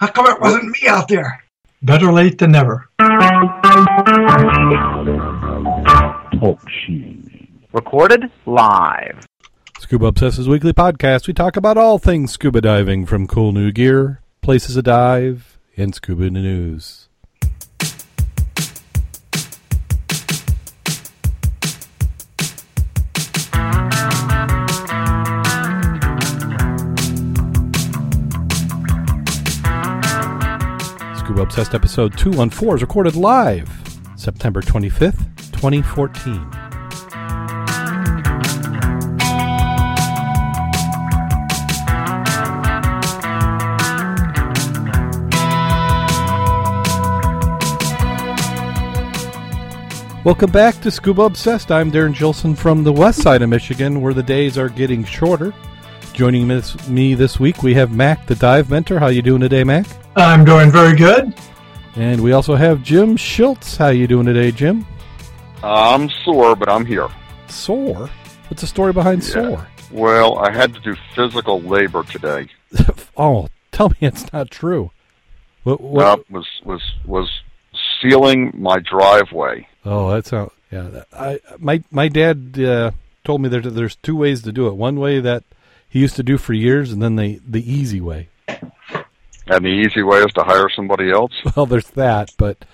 How come it wasn't me out there? Better late than never. Talk Recorded live. Scuba Obsessed's Weekly Podcast. We talk about all things scuba diving from cool new gear, places to dive, and scuba news. Obsessed episode 214 is recorded live September 25th, 2014. Welcome back to Scuba Obsessed. I'm Darren Gilson from the west side of Michigan, where the days are getting shorter. Joining this, me this week, we have Mac, the dive mentor. How you doing today, Mac? I'm doing very good. And we also have Jim Schultz. How you doing today, Jim? I'm sore, but I'm here. Sore? What's the story behind Yeah. sore? Well, I had to do physical labor today. oh, tell me it's not true. What? what Uh, was was was sealing my driveway. Oh, that's how. Yeah, I my my dad uh, told me that there's two ways to do it. One way that he used to do for years, and then the the easy way. And the easy way is to hire somebody else. Well, there's that, but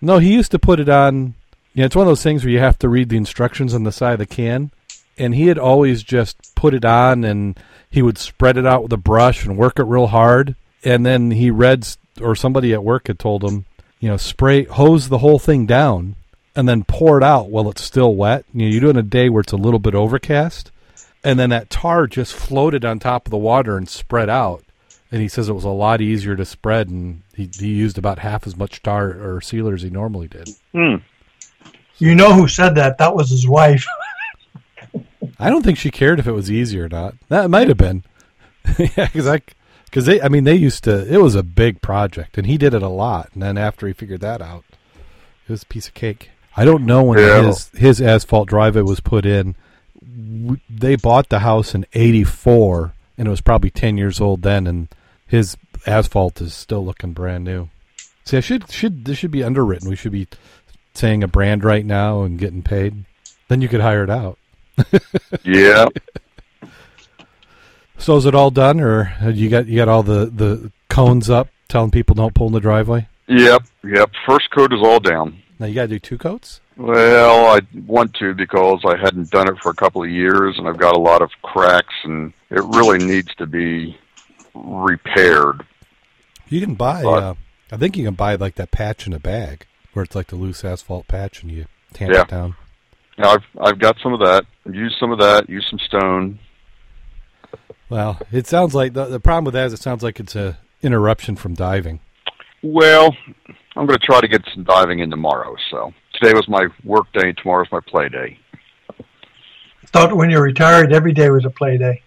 no, he used to put it on. Yeah, it's one of those things where you have to read the instructions on the side of the can, and he had always just put it on, and he would spread it out with a brush and work it real hard, and then he read or somebody at work had told him, you know, spray hose the whole thing down, and then pour it out while it's still wet. You know, you do it on a day where it's a little bit overcast, and then that tar just floated on top of the water and spread out. And he says it was a lot easier to spread, and he, he used about half as much tar or sealer as he normally did. Hmm. You know who said that? That was his wife. I don't think she cared if it was easy or not. That might have been, yeah, because I, because they, I mean, they used to. It was a big project, and he did it a lot. And then after he figured that out, it was a piece of cake. I don't know when Yeah. his his asphalt driveway was put in. They bought the house in '84, and it was probably ten years old then, and his asphalt is still looking brand new. See, I should should this should be underwritten. We should be saying a brand right now and getting paid. Then you could hire it out. Yeah. So is it all done, or you got you got all the the cones up, telling people don't pull in the driveway? Yep. Yep. First coat is all down. Now you got to do two coats. Well, I want to because I hadn't done it for a couple of years, and I've got a lot of cracks, and it really needs to be repaired. You can buy. What? Uh, I think you can buy like that patch in a bag, where it's like the loose asphalt patch, and you tamp Yeah. it down. Now, I've I've got some of that. Use some of that. Use some stone. Well, it sounds like the the problem with that is it sounds like it's a interruption from diving. Well, I'm going to try to get some diving in tomorrow. So today was my work day. Tomorrow's my play day. Thought when you're retired, every day was a play day.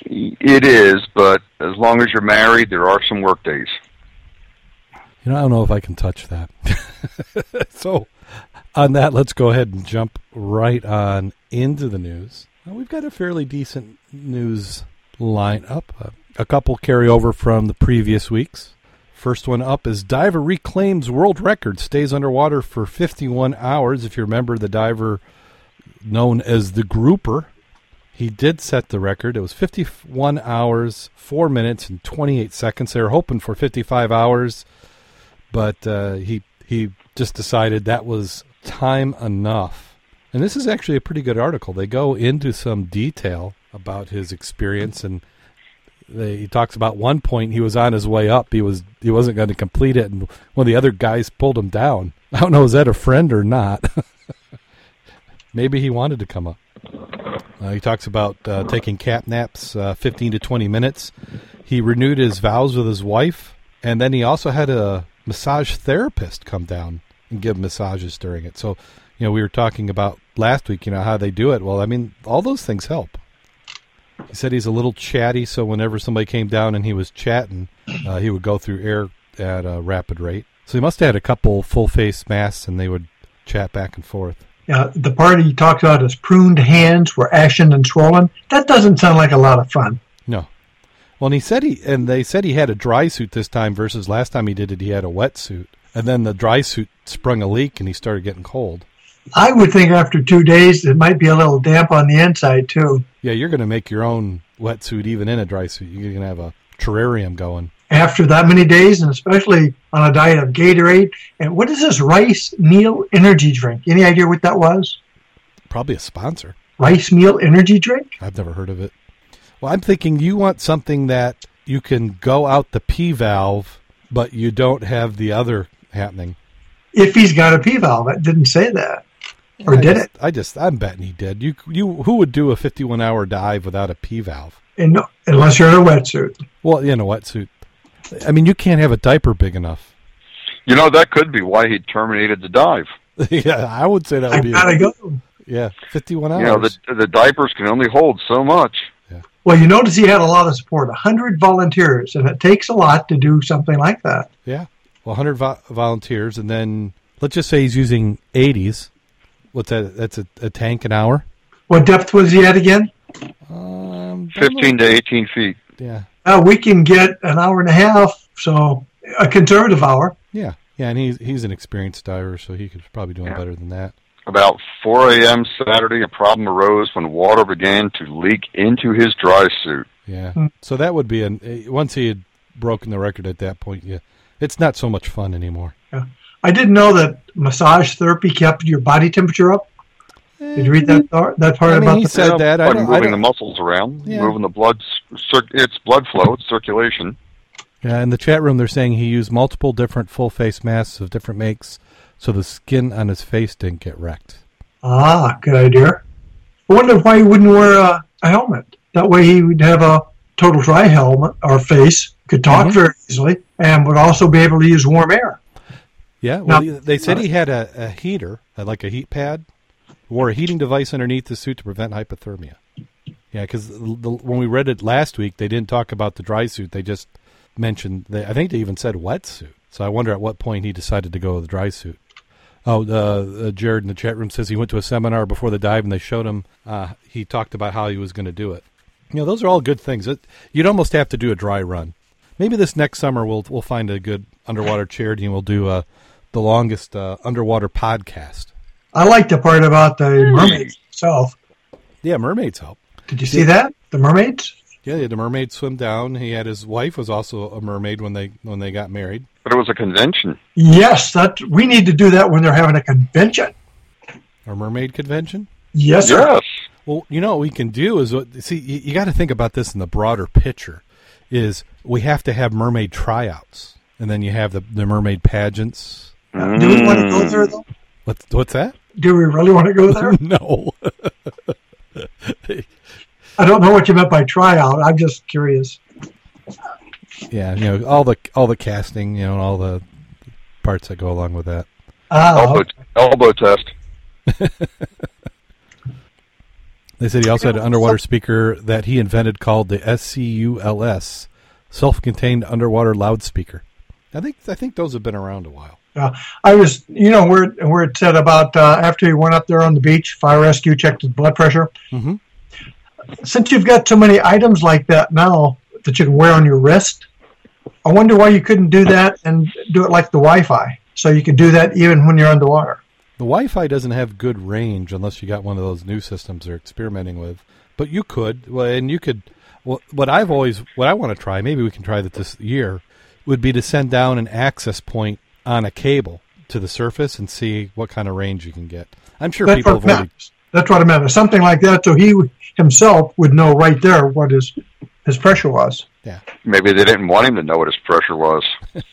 It is, but as long as you're married, there are some work days. You know, I don't know if I can touch that. so, on that, let's go ahead and jump right on into the news. Well, we've got a fairly decent news lineup. Uh, a couple carry over from the previous weeks. First one up is diver reclaims world record, stays underwater for 51 hours. If you remember the diver known as the grouper, he did set the record. It was 51 hours, 4 minutes, and 28 seconds. They were hoping for 55 hours but uh, he he just decided that was time enough. And this is actually a pretty good article. They go into some detail about his experience, and they, he talks about one point he was on his way up. He was he wasn't going to complete it, and one of the other guys pulled him down. I don't know is that a friend or not. Maybe he wanted to come up. Uh, he talks about uh, taking cat naps, uh, 15 to 20 minutes. He renewed his vows with his wife, and then he also had a massage therapist come down and give massages during it. So, you know, we were talking about last week, you know, how they do it. Well, I mean, all those things help. He said he's a little chatty, so whenever somebody came down and he was chatting, uh, he would go through air at a rapid rate. So he must have had a couple full face masks, and they would chat back and forth. Yeah, the part he talks about his pruned hands were ashen and swollen. That doesn't sound like a lot of fun. No, Well, and he said he and they said he had a dry suit this time versus last time he did it he had a wet suit. And then the dry suit sprung a leak and he started getting cold. I would think after two days it might be a little damp on the inside too. Yeah, you're going to make your own wetsuit even in a dry suit. You're going to have a terrarium going. After that many days, and especially on a diet of Gatorade, and what is this rice meal energy drink? Any idea what that was? Probably a sponsor. Rice meal energy drink? I've never heard of it. Well, I'm thinking you want something that you can go out the P valve, but you don't have the other happening. If he's got a P valve, it didn't say that, or I did just, it? I just, I'm betting he did. You, you, who would do a 51 hour dive without a P valve? And no, unless you're in a wetsuit. Well, in a wetsuit. I mean, you can't have a diaper big enough. You know, that could be why he terminated the dive. yeah, I would say that I would be. gotta go. Yeah, 51 hours. You know, the the diapers can only hold so much. Well, you notice he had a lot of support, 100 volunteers, and it takes a lot to do something like that. Yeah. Well, 100 vo- volunteers, and then let's just say he's using 80s. What's that? That's a, a tank an hour. What depth was he at again? Um, Fifteen to eighteen feet. Yeah, Uh, we can get an hour and a half, so a conservative hour. yeah, yeah. And he's he's an experienced diver, so he could probably doing Yeah. better than that. About 4 a.m. Saturday, a problem arose when water began to leak into his dry suit. Yeah. Hmm. So that would be an eh, once he had broken the record at that point. Yeah, it's not so much fun anymore. I didn't know that massage therapy kept your body temperature up. Did you read that part, that part I mean, about he the said Yeah, that. I by don't, I moving don't- the muscles around, Yeah. moving the blood, cir- it's blood flow, it's circulation. Yeah, in the chat room, they're saying he used multiple different full face masks of different makes, so the skin on his face didn't get wrecked. Ah, good idea. I wonder why he wouldn't wear a, a helmet. That way he would have a total dry helmet or face, could talk Mhm. very easily, and would also be able to use warm air. Yeah, well, Now- they said he had a, a heater, uh, like a heat pad, wore a heating device underneath the suit to prevent hypothermia. Yeah, because when we read it last week, they didn't talk about the dry suit. They just mentioned, they, I think they even said wetsuit. So I wonder at what point he decided to go with the dry suit. Oh, uh, uh, Jared in the chat room says he went to a seminar before the dive and they showed him, uh, he talked about how he was going to do it. You know, those are all good things. It, you'd almost have to do a dry run. Maybe this next summer we'll we'll find a good underwater charity and we'll do uh, the longest uh, underwater podcast. I like the part about the mermaids itself. Yeah, mermaids help. Did you see that? The mermaids? Yeah, the mermaid swim down. He had his wife was also a mermaid when they when they got married. But it was a convention. Yes, that we need to do that when they're having a convention. A mermaid convention. Yes, sir. Yes. Well, you know what we can do is what see you, you got to think about this in the broader picture. Is we have to have mermaid tryouts, and then you have the the mermaid pageants. Do we want to go Mm. there though? What's what's that? Do we really want to go there? no. I don't know what you meant by tryout. I'm just curious. yeah, you know all the all the casting, you know, and all the parts that go along with that. Ah, Elbow, elbow test. They said he also had an underwater speaker that he invented called the SCULS, self-contained underwater loudspeaker. I think I think those have been around a while. I was, you know, where where it said about uh, after he went up there on the beach, fire rescue checked his blood pressure. hmm Since you've got so many items like that now that you can wear on your wrist, I wonder why you couldn't do that and do it like the Wi-Fi, so you could do that even when you're underwater. The Wi-Fi doesn't have good range unless you got one of those new systems they're experimenting with. But you could, well, and you could. Well, what I've always, what I want to try, maybe we can try that this year, would be to send down an access point on a cable to the surface and see what kind of range you can get. I'm sure That's people what have already. meant. That's what I meant. Something like that, so he himself would know right there what his his pressure was. Yeah. Maybe they didn't want him to know what his pressure was.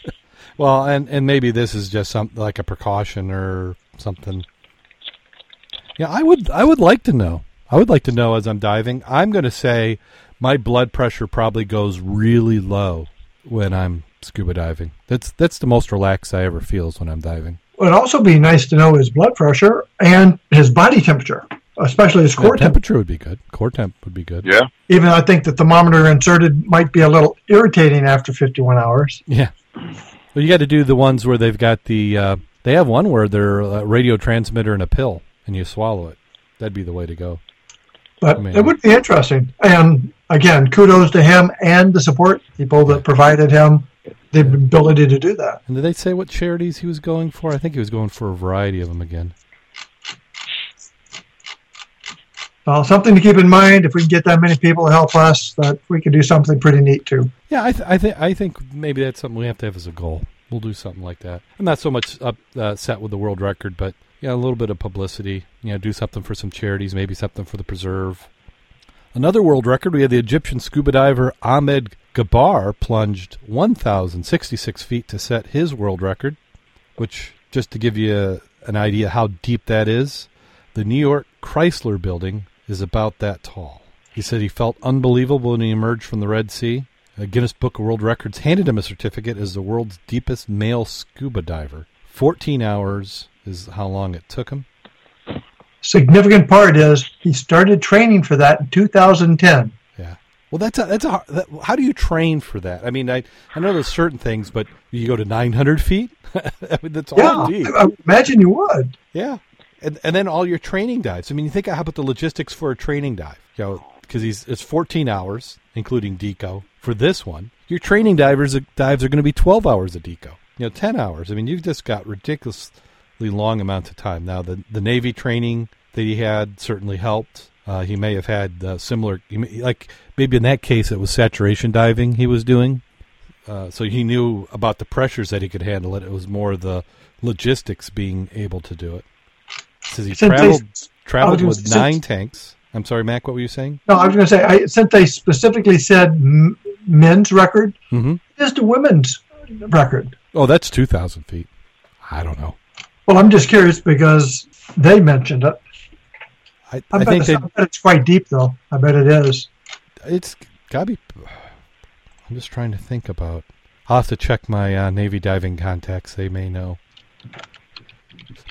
Well, and and maybe this is just something like a precaution or something. Yeah, I would I would like to know. I would like to know as I'm diving. I'm going to say my blood pressure probably goes really low when I'm scuba diving. That's that's the most relaxed I ever feels when I'm diving. It'd also be nice to know his blood pressure and his body temperature, especially his Yeah, core temperature. temperature would be good. Core temp would be good. Yeah. Even I think the thermometer inserted might be a little irritating after 51 hours. Yeah. Well, you got to do the ones where they've got the. Uh, they have one where they're a radio transmitter and a pill, and you swallow it. That'd be the way to go. But Man. it would be interesting. And again, kudos to him and the support people that provided him the ability to do that. And did they say what charities he was going for? I think he was going for a variety of them again. Well, something to keep in mind if we can get that many people to help us, that we could do something pretty neat too. Yeah, I, th- I think I think maybe that's something we have to have as a goal. We'll do something like that. I'm not so much up uh, set with the world record, but yeah, a little bit of publicity. You know, do something for some charities, maybe something for the preserve. Another world record. We had the Egyptian scuba diver Ahmed Gabr plunged 1,066 feet to set his world record. Which, just to give you a, an idea how deep that is, the New York Chrysler Building is about that tall. He said he felt unbelievable when he emerged from the Red Sea. A Guinness Book of World Records handed him a certificate as the world's deepest male scuba diver. 14 hours is how long it took him. Significant part is he started training for that in 2010. Yeah. Well, that's a, that's a that, how do you train for that? I mean, I I know there's certain things, but you go to 900 feet. I mean, that's Yeah, all deep. I, I imagine you would. Yeah, and and then all your training dives. I mean, you think how about the logistics for a training dive? You know, because he's it's 14 hours, including deco. For this one, your training divers dives are going to be 12 hours of deco. You know, 10 hours. I mean, you've just got ridiculously long amounts of time. Now, the the Navy training that he had certainly helped. Uh, he may have had uh, similar, may- like maybe in that case, it was saturation diving he was doing. Uh, so he knew about the pressures that he could handle it. It was more the logistics being able to do it. Says he Since they- traveled traveled I was with gonna- nine tanks. I'm sorry, Mac. What were you saying? No, I was going to say, I, since they specifically said m- men's record, Mm-hmm. the women's record. Oh, that's two thousand feet. I don't know. Well, I'm just curious because they mentioned it. I, I, I bet, think it's, they, I bet it's quite deep, though. I bet it is. it's gotta be. I'm just trying to think about. I'll have to check my uh, Navy diving contacts. They may know.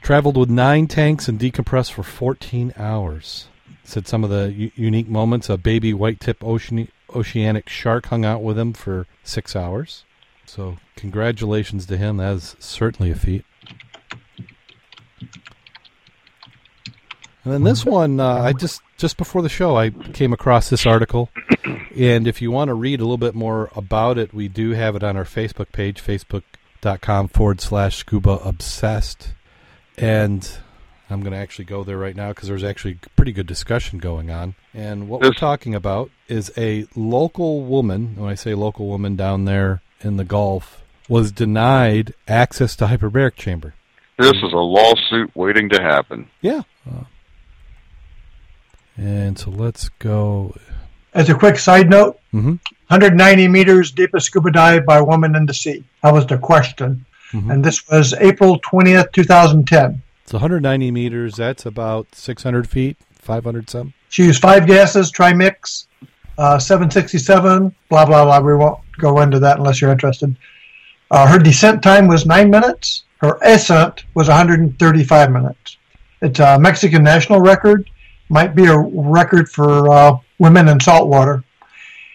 Traveled with nine tanks and decompressed for 14 hours. Said some of the u- unique moments. A baby white tip ocean oceanic shark hung out with him for six hours. So congratulations to him. That is certainly a feat. And then this one, uh, I just just before the show, I came across this article, and if you want to read a little bit more about it, we do have it on our Facebook page, facebook.com forward slash scuba obsessed, and I'm going to actually go there right now because there's actually pretty good discussion going on. And what we're talking about is a local woman. When I say local woman down there in the Gulf, was denied access to hyperbaric chamber. This is a lawsuit waiting to happen. Yeah. Uh, and so let's go. As a quick side note, Mhm. 190 meters deepest scuba dive by a woman in the sea. That was the question. Mhm. And this was April 20th, 2010. It's 190 meters. That's about 600 feet, 500 some. She used five gases, trimix, uh, 767, blah, blah, blah. We won't go into that unless you're interested. Uh, her descent time was nine minutes. Her ascent was 135 minutes. It's a Mexican national record. Might be a record for uh, women in saltwater.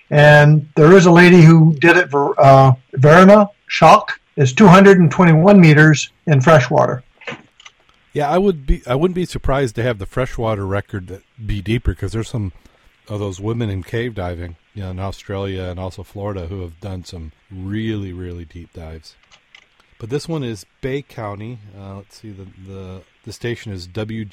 And there is a lady who did it for uh, Verena Schock. is 221 meters in freshwater. Yeah, I would be. I wouldn't be surprised to have the freshwater record be deeper because there's some of those women in cave diving, you know, in Australia and also Florida who have done some really, really deep dives. But this one is Bay County. Uh, let's see the the the station is wjhg.com.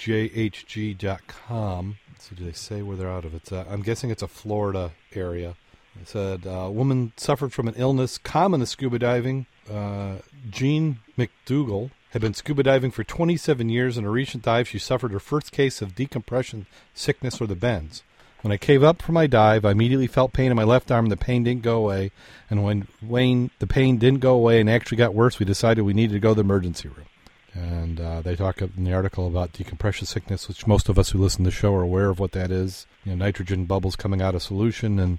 Let's do they say where they're out of? It's uh, I'm guessing it's a Florida area. It said uh, woman suffered from an illness common to scuba diving. Uh, Jean McDougall had been scuba diving for 27 years. In a recent dive, she suffered her first case of decompression sickness or the bends. When I came up from my dive, I immediately felt pain in my left arm. The pain didn't go away, and when Wayne, the pain didn't go away and actually got worse, we decided we needed to go to the emergency room. And uh, they talk in the article about decompression sickness, which most of us who listen to the show are aware of what that is. You know, nitrogen bubbles coming out of solution and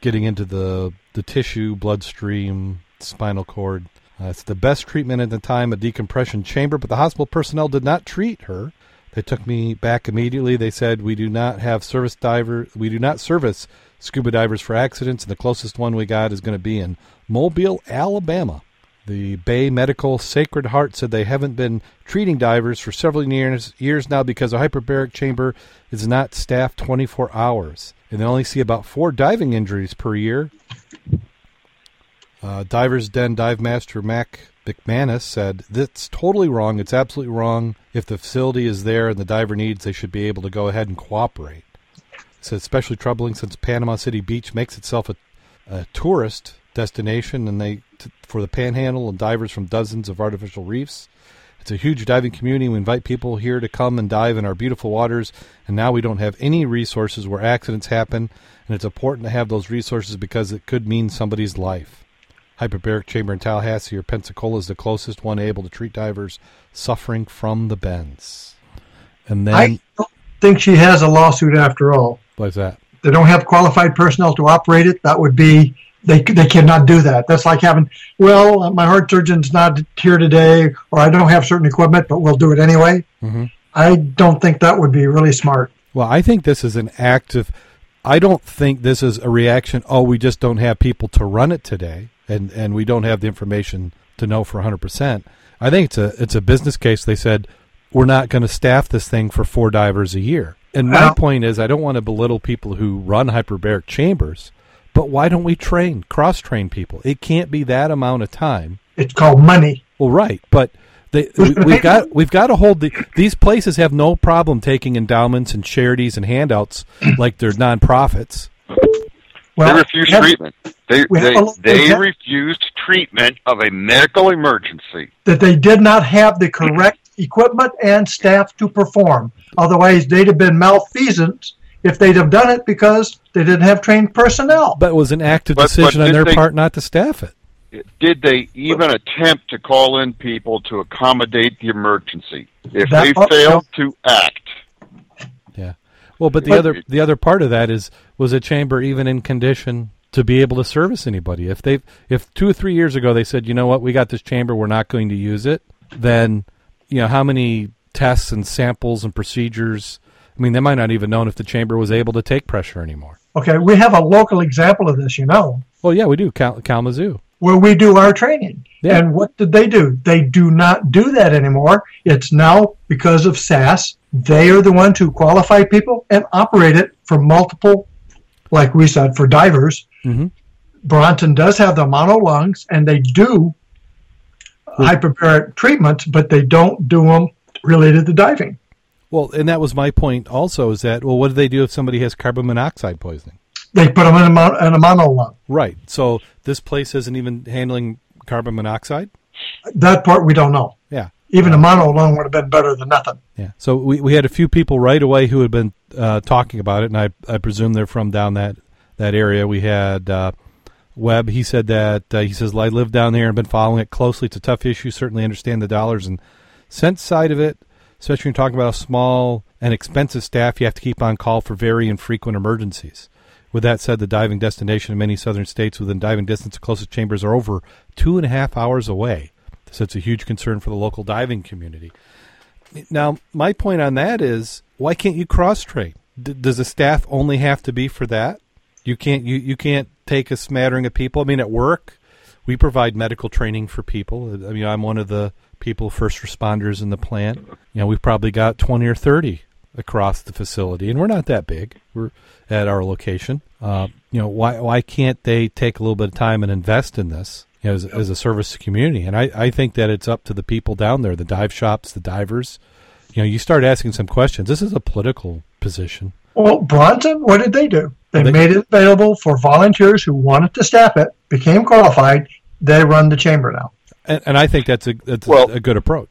getting into the the tissue, bloodstream, spinal cord. Uh, it's the best treatment at the time, a decompression chamber, but the hospital personnel did not treat her. They took me back immediately. They said we do not have service diver, we do not service scuba divers for accidents, and the closest one we got is going to be in Mobile, Alabama. The Bay Medical Sacred Heart said they haven't been treating divers for several years, years now because a hyperbaric chamber is not staffed 24 hours. And they only see about four diving injuries per year. Uh, Divers Den dive master Mac McManus said, That's totally wrong. It's absolutely wrong. If the facility is there and the diver needs, they should be able to go ahead and cooperate. It's especially troubling since Panama City Beach makes itself a, a tourist destination and they t- for the panhandle and divers from dozens of artificial reefs. It's a huge diving community. We invite people here to come and dive in our beautiful waters, and now we don't have any resources where accidents happen, and it's important to have those resources because it could mean somebody's life. Hyperbaric chamber in Tallahassee or Pensacola is the closest one able to treat divers suffering from the bends. And then, I don't think she has a lawsuit after all. what's that? They don't have qualified personnel to operate it. That would be they they cannot do that. That's like having well, my heart surgeon's not here today, or I don't have certain equipment, but we'll do it anyway. Mhm. I don't think that would be really smart. Well, I think this is an active. I don't think this is a reaction. Oh, we just don't have people to run it today, and and we don't have the information to know for 100. percent I think it's a it's a business case. They said we're not going to staff this thing for four divers a year. And my Well- point is, I don't want to belittle people who run hyperbaric chambers, but why don't we train cross train people? It can't be that amount of time. It's called money. Well, right, but they, we, gonna we've got we've got to hold the these places have no problem taking endowments and charities and handouts like they're nonprofits. Well, they refused have- treatment. They they, a they we refused treatment of a medical emergency. that they did not have the correct equipment and staff to perform. Otherwise, they'd have been malfeasant if they'd have done it because they didn't have trained personnel. But it was an active But- but decision on their they- part not to staff it. Did they even attempt to call in people to accommodate the emergency? If That they part- failed to act, Yeah. Well, but the But- other the other part of that is was a chamber even in condition to be able to service anybody? If they if two or three years ago they said, you know what, we got this chamber, we're not going to use it, then you know how many tests and samples and procedures. I mean, they might not even known if the chamber was able to take pressure anymore. Okay, we have a local example of this, you know, Well, yeah, we do. Cal- Kalamazoo. where we do our training. Yeah. And what did they do? They do not do that anymore. It's now because of SAS. They are the ones who qualify people and operate it for multiple, like we said, for divers. Mhm. Bronson does have the mono lungs, and they do hyperbaric treatments, but they don't do them related to diving. Well, and that was my point. Also, is that well, what do they do if somebody has carbon monoxide poisoning? They put them in a, mon- in a mono lung. Right. So this place isn't even handling carbon monoxide. That part we don't know. Yeah. Even a mono lung would have been better than nothing. Yeah. So we, we had a few people right away who had been uh, talking about it, and I, I presume they're from down that, that area. We had uh, Webb. He said that uh, he says I live down there and been following it closely. It's a tough issue. Certainly understand the dollars and cents side of it, especially when you're talking about a small and expensive staff. You have to keep on call for very infrequent emergencies. With that said, the diving destination in many southern states within diving distance of closest chambers are over two and a half hours away. So it's a huge concern for the local diving community. Now, my point on that is, why can't you cross train? D- does the staff only have to be for that? You can't you, you can't take a smattering of people. I mean, at work, we provide medical training for people. I mean, I'm one of the people, first responders in the plant. You know, we've probably got 20 or 30 across the facility, and we're not that big. We're at our location. Uh, you know, why why can't they take a little bit of time and invest in this? You know, as, as a service to community, and I, I think that it's up to the people down there, the dive shops, the divers. You know, you start asking some questions. This is a political position. Well, Bronson, what did they do? They, They- made it available for volunteers who wanted to staff it, became qualified. They run the chamber now. And, and I think that's a that's Well- a good approach.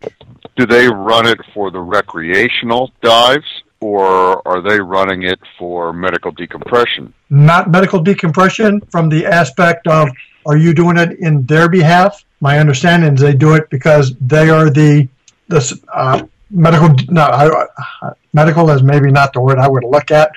do they run it for the recreational dives, or are they running it for medical decompression? Not medical decompression from the aspect of are you doing it in their behalf? My understanding is they do it because they are the the uh, medical. No, I, medical is maybe not the word I would look at,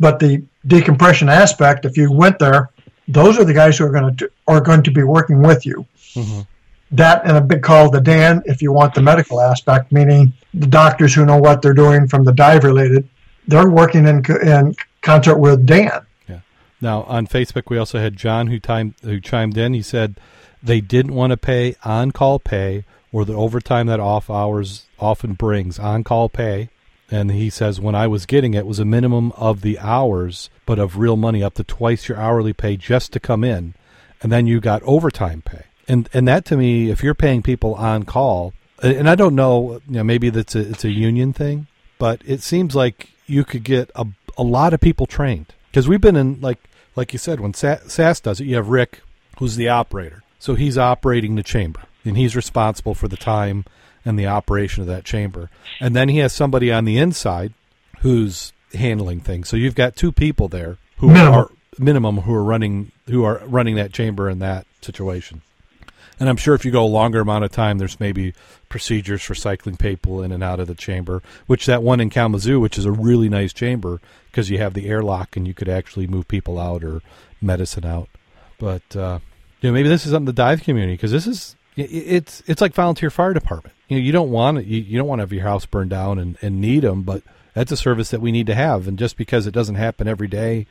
but the decompression aspect. If you went there, those are the guys who are going to are going to be working with you. Mhm. That and a big call to DAN if you want the medical aspect, meaning the doctors who know what they're doing from the dive related. They're working in in concert with DAN. Yeah. Now on Facebook, we also had John who timed who chimed in. He said they didn't want to pay on call pay or the overtime that off hours often brings on call pay. And he says when I was getting it was a minimum of the hours, but of real money up to twice your hourly pay just to come in, and then you got overtime pay. And and that to me, if you're paying people on call, and I don't know, you know, maybe that's a it's a union thing, but it seems like you could get a a lot of people trained. Because we've been in like like you said when SAS does it, you have Rick who's the operator, so he's operating the chamber and he's responsible for the time and the operation of that chamber, and then he has somebody on the inside who's handling things. So you've got two people there who are minimum who are running who are running that chamber in that situation. And I'm sure if you go a longer amount of time, there's maybe procedures for cycling people in and out of the chamber. Which that one in Kalamazoo, which is a really nice chamber because you have the airlock and you could actually move people out or medicine out. But uh, you know, maybe this is something the dive community because this is it's it's like volunteer fire department. You know, you don't want you, you don't want to have your house burned down and, and need them, but that's a service that we need to have. And just because it doesn't happen every day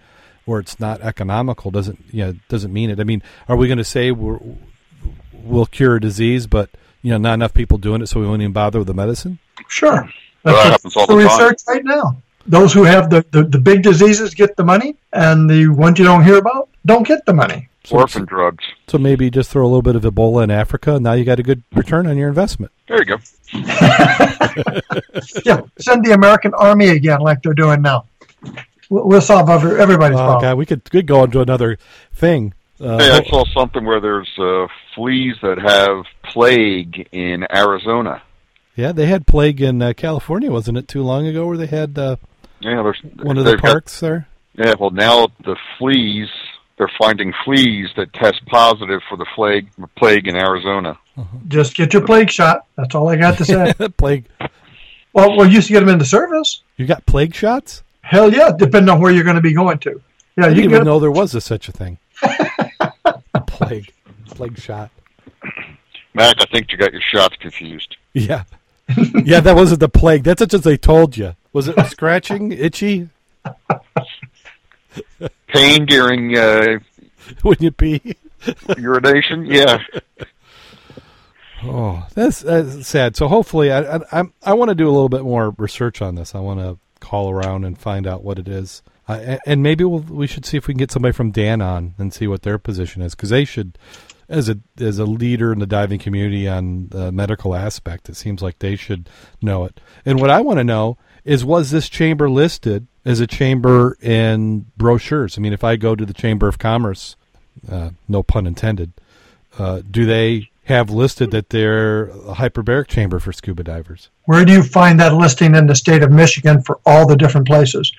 or it's not economical doesn't you know doesn't mean it. I mean, are we going to say we're will cure a disease, but you know, not enough people doing it, so we won't even bother with the medicine. Sure. Well, that happens all the the time. research right now. Those who have the, the, the big diseases get the money, and the ones you don't hear about don't get the money. So, Orphan drugs. so maybe just throw a little bit of Ebola in Africa, and now you got a good return on your investment. There you go. Yeah, send the American Army again, like they're doing now. We'll, we'll solve every, everybody's Oh problem. God, we could could go into another thing. Uh, Hey, I saw something where there's uh, fleas that have plague in Arizona. yeah, they had plague in uh, California, wasn't it? Too long ago, where they had uh, Yeah, there's one of the they've got- parks there. yeah, well, now the fleas they're finding fleas that test positive for the plague plague in Arizona. Just get your plague shot. That's all I got to say. plague. well, we used to get them into service. You got plague shots? Hell yeah, depending on where you're going to be going to. Yeah, I you didn't get even know there was a, such a thing. plague, plague shot. Mac, I think you got your shots confused. Yeah, yeah, that wasn't the plague. That's just as they told you. Was it scratching, itchy? Pain during uh, when you pee? urination? Yeah. Oh, that's, that's sad. So hopefully, I I, I'm- want to do a little bit more research on this. I want to call around and find out what it is, uh, and, and maybe we'll, we should see if we can get somebody from DAN on and see what their position is because they should, as a as a leader in the diving community on the medical aspect, it seems like they should know it. And what I want to know is, was this chamber listed as a chamber in brochures? I mean, if I go to the Chamber of Commerce, uh, no pun intended, uh, do they have listed that they're a hyperbaric chamber for scuba divers? Where do you find that listing in the state of Michigan for all the different places?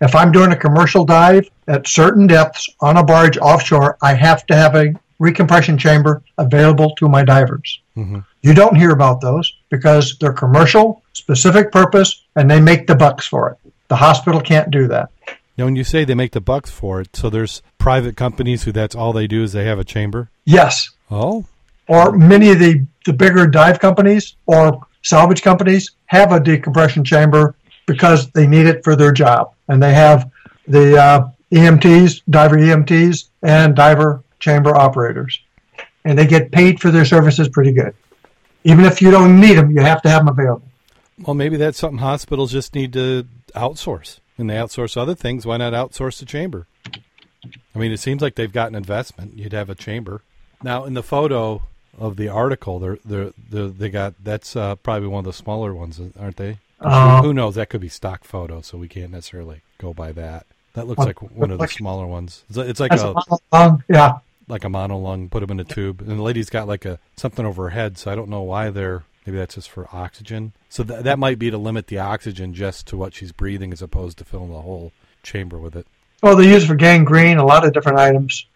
If I'm doing a commercial dive at certain depths on a barge offshore, I have to have a recompression chamber available to my divers. Mhm. You don't hear about those because they're commercial, specific purpose, and they make the bucks for it. The hospital can't do that. Now, when you say they make the bucks for it, so there's private companies who that's all they do is they have a chamber. Yes, Oh, or many of the, the bigger dive companies or salvage companies have a decompression chamber because they need it for their job. And they have the uh, EMTs, diver EMTs, and diver chamber operators. And they get paid for their services pretty good. Even if you don't need them, you have to have them available. well, maybe that's something hospitals just need to outsource. And they outsource other things. Why not outsource the chamber? I mean, it seems like they've got an investment. You'd have a chamber. Now, in the photo of the article, they're, they're, they're, they got that's uh, probably one of the smaller ones, aren't they? Uh, Who knows? That could be stock photo, so we can't necessarily go by that. That looks like one of the smaller ones. It's, like a a yeah. like a monolong, put them in a tube, and the lady's got like a something over her head. So I don't know why they're maybe that's just for oxygen. So th- that might be to limit the oxygen just to what she's breathing, as opposed to filling the whole chamber with it. Oh, they use for gangrene, a lot of different items.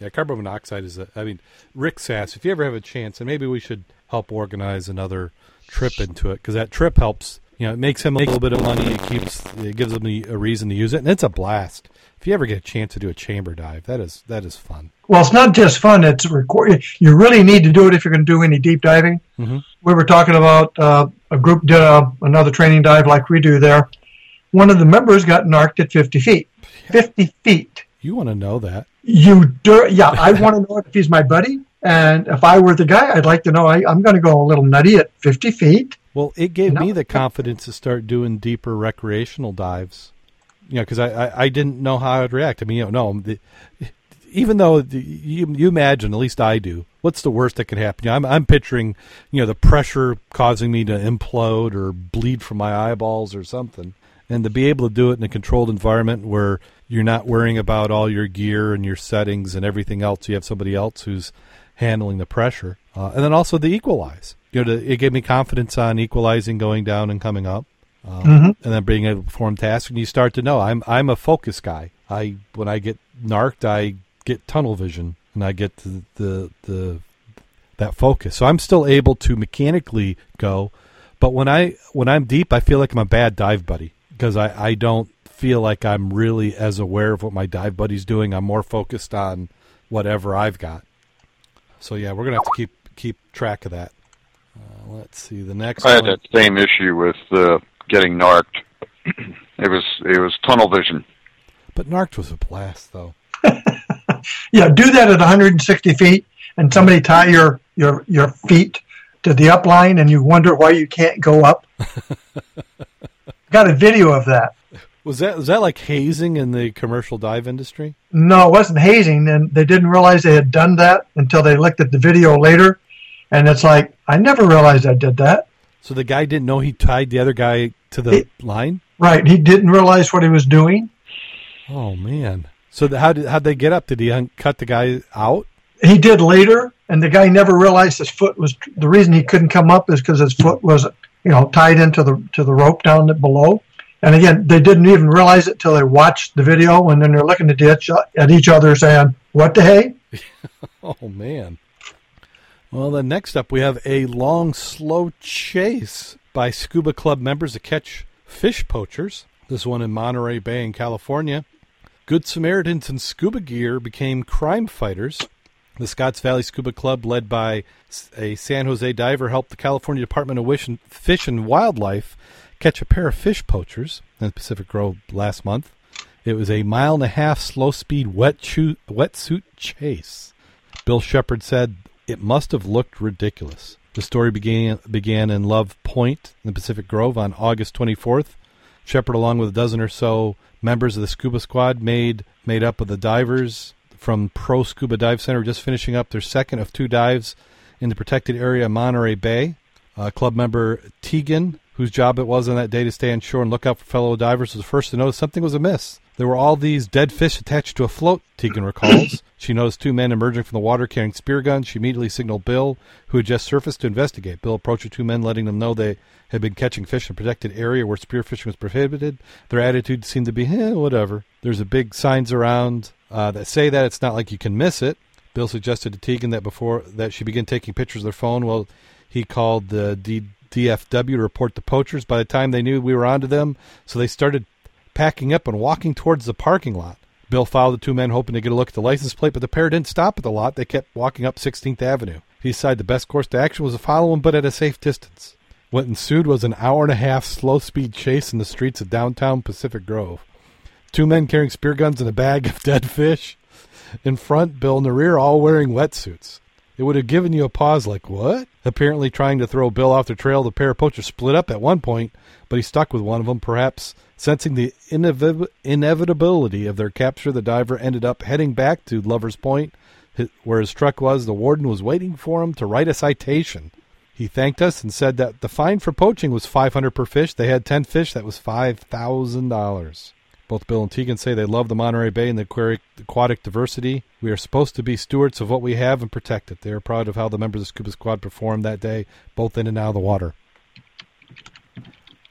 Yeah. Carbon monoxide is. A, I mean, Rick Sass. If you ever have a chance, and maybe we should help organize another trip into it because that trip helps. You know, it makes him a little bit of money. It keeps. It gives him a reason to use it, and it's a blast. If you ever get a chance to do a chamber dive, that is that is fun. Well, it's not just fun; it's record. You really need to do it if you're going to do any deep diving. Mhm. We were talking about uh, a group did a, another training dive like we do there. One of the members got narked at 50 feet. 50 feet. You want to know that? You do, yeah. I want to know if he's my buddy And if I were the guy, I'd like to know I, I'm going to go a little nutty at 50 feet. Well, it gave me the confidence to start doing deeper recreational dives. You know, because I, I, I didn't know how I'd react. I mean, you know, no, the, even though the, you you imagine, at least I do, what's the worst that could happen? You know, I'm I'm picturing, you know, the pressure causing me to implode or bleed from my eyeballs or something, and to be able to do it in a controlled environment where you're not worrying about all your gear and your settings and everything else. You have somebody else who's handling the pressure, uh, and then also the equalize. You know, to, it gave me confidence on equalizing, going down and coming up, um, Mhm. and then being able to perform tasks. And you start to know I'm I'm a focus guy. I when I get narked, I get tunnel vision, and I get the the, the that focus. So I'm still able to mechanically go, but when I when I'm deep, I feel like I'm a bad dive buddy because I I don't feel like I'm really as aware of what my dive buddy's doing. I'm more focused on whatever I've got. So yeah, we're gonna have to keep keep track of that. Uh, let's see the next. I had one. that same issue with uh, getting narked. it was it was tunnel vision. But Narked was a blast, though. Yeah, do that at 160 feet, and somebody tie your your your feet to the up line, and you wonder why you can't go up. Got a video of that. Was that was that like hazing in the commercial dive industry? No, it wasn't hazing, and they didn't realize they had done that until they looked at the video later, and it's like I never realized I did that. So the guy didn't know he tied the other guy to the It- line. Right, he didn't realize what he was doing. Oh man! So the, how did how'd they get up? Did he un- cut the guy out? He did later, and the guy never realized his foot was the reason he couldn't come up is because his foot was, you know, tied into the to the rope down below. And again, they didn't even realize it till they watched the video, and then they're looking at each at each other saying, "What the hey?" Oh man! Well, then next up we have a long, slow chase by scuba club members to catch fish poachers. This one in Monterey Bay in California. Good Samaritans in scuba gear became crime fighters. The Scotts Valley Scuba Club, led by a San Jose diver, helped the California Department of Fish and Wildlife catch a pair of fish poachers in the Pacific Grove last month. It was a mile and a half slow speed wetsuit, wetsuit chase. Bill Shepard said it must have looked ridiculous. The story began began in Love Point in the Pacific Grove on August 24th. Shepard, along with a dozen or so members of the scuba squad, made made up of the divers from Pro Scuba Dive Center, just finishing up their second of two dives in the protected area of Monterey Bay. Uh, club member Tegan, whose job it was on that day to stay on shore and look out for fellow divers, was the first to notice something was amiss. There were all these dead fish attached to a float, Tegan recalls. she noticed two men emerging from the water carrying spear guns. She immediately signaled Bill, who had just surfaced, to investigate. Bill approached the two men, letting them know they had been catching fish in a protected area where spearfishing was prohibited. Their attitude seemed to be, eh, whatever. There's a big signs around uh, that say that it's not like you can miss it. Bill suggested to Tegan that before that she begin taking pictures of their phone. Well, he called the D- DFW to report the poachers. By the time they knew we were onto them, so they started packing up and walking towards the parking lot. Bill followed the two men, hoping to get a look at the license plate, but the pair didn't stop at the lot. They kept walking up 16th Avenue. He decided the best course to action was to follow them, but at a safe distance. What ensued was an hour and a half slow speed chase in the streets of downtown Pacific Grove. Two men carrying spear guns and a bag of dead fish. In front, Bill in the rear, all wearing wetsuits. It would have given you a pause like, what? Apparently, trying to throw Bill off the trail, the pair of poachers split up at one point, but he stuck with one of them, perhaps sensing the inevi- inevitability of their capture. The diver ended up heading back to Lover's Point, where his truck was. The warden was waiting for him to write a citation. He thanked us and said that the fine for poaching was 500 per fish. They had 10 fish. That was $5,000. Both Bill and Tegan say they love the Monterey Bay and the aquatic, aquatic diversity. We are supposed to be stewards of what we have and protect it. They are proud of how the members of the Scuba Squad performed that day, both in and out of the water.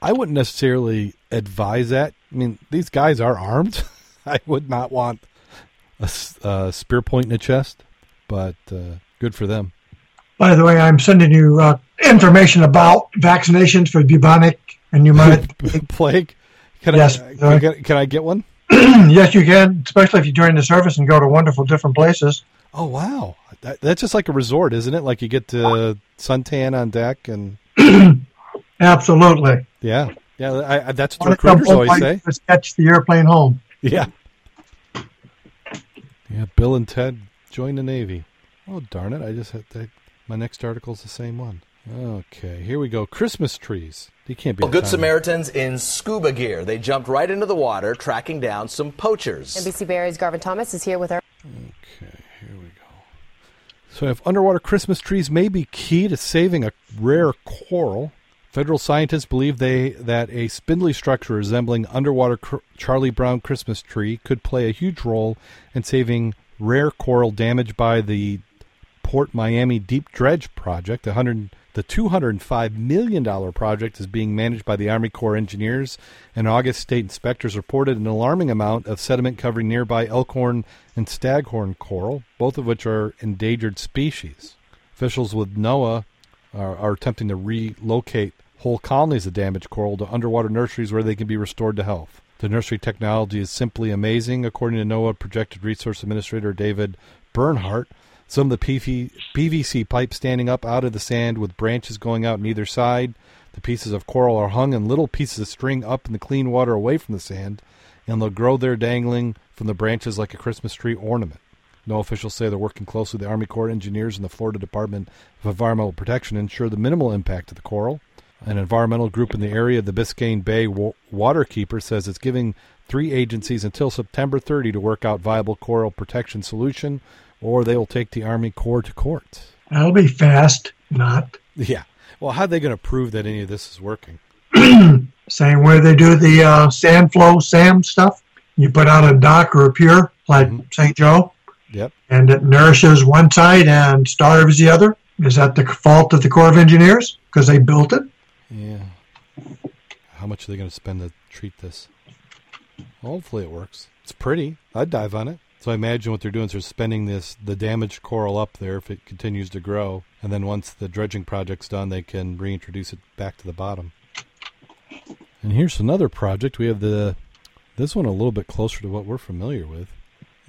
I wouldn't necessarily advise that. I mean, these guys are armed. I would not want a spear point in the chest, but uh, good for them. By the way, I'm sending you uh, information about vaccinations for bubonic and pneumonic. Plague? Can Yes, I, can. I get, can I get one? yes, you can, especially if you join the service and go to wonderful different places. Oh wow, that, that's just like a resort, isn't it? Like you get to suntan on deck, and Absolutely. yeah, yeah. I, I, that's what recruiters always say. this, catch the airplane home. Yeah, yeah. Bill and Ted join the Navy. Oh darn it! I just had to, my next article is the same one. Okay, here we go. Christmas trees. You can't be. Well, Good Samaritans in scuba gear. They jumped right into the water, tracking down some poachers. NBC Bay Area's Garvin Thomas is here with our. Okay, here we go. So, if underwater Christmas trees may be key to saving a rare coral, federal scientists believe they that a spindly structure resembling underwater cr- Charlie Brown Christmas tree could play a huge role in saving rare coral damaged by the Port Miami Deep Dredge project. 100 the $205 million project is being managed by the Army Corps engineers. In August, state inspectors reported an alarming amount of sediment covering nearby elkhorn and staghorn coral, both of which are endangered species. Officials with NOAA are, are attempting to relocate whole colonies of damaged coral to underwater nurseries where they can be restored to health. The nursery technology is simply amazing, according to NOAA Projected Resource Administrator David Bernhardt. Some of the PV, PVC pipe standing up out of the sand with branches going out on either side. The pieces of coral are hung in little pieces of string up in the clean water away from the sand, and they'll grow there dangling from the branches like a Christmas tree ornament. NOAA officials say they're working closely with the Army Corps of engineers and the Florida Department of Environmental Protection to ensure the minimal impact of the coral. An environmental group in the area, the Biscayne Bay Waterkeeper, says it's giving three agencies until September 30 to work out viable coral protection solution or they will take the Army Corps to court. That'll be fast, not. Yeah. Well, how are they going to prove that any of this is working? Same way they do the uh, sand flow, SAM stuff. You put out a dock or a pier like mm-hmm. St. Joe. Yep. And it nourishes one side and starves the other. Is that the fault of the Corps of Engineers because they built it? Yeah. How much are they going to spend to treat this? Hopefully it works. It's pretty. I'd dive on it. So I imagine what they're doing is they're spending this the damaged coral up there if it continues to grow, and then once the dredging project's done, they can reintroduce it back to the bottom. And here's another project. We have the this one a little bit closer to what we're familiar with.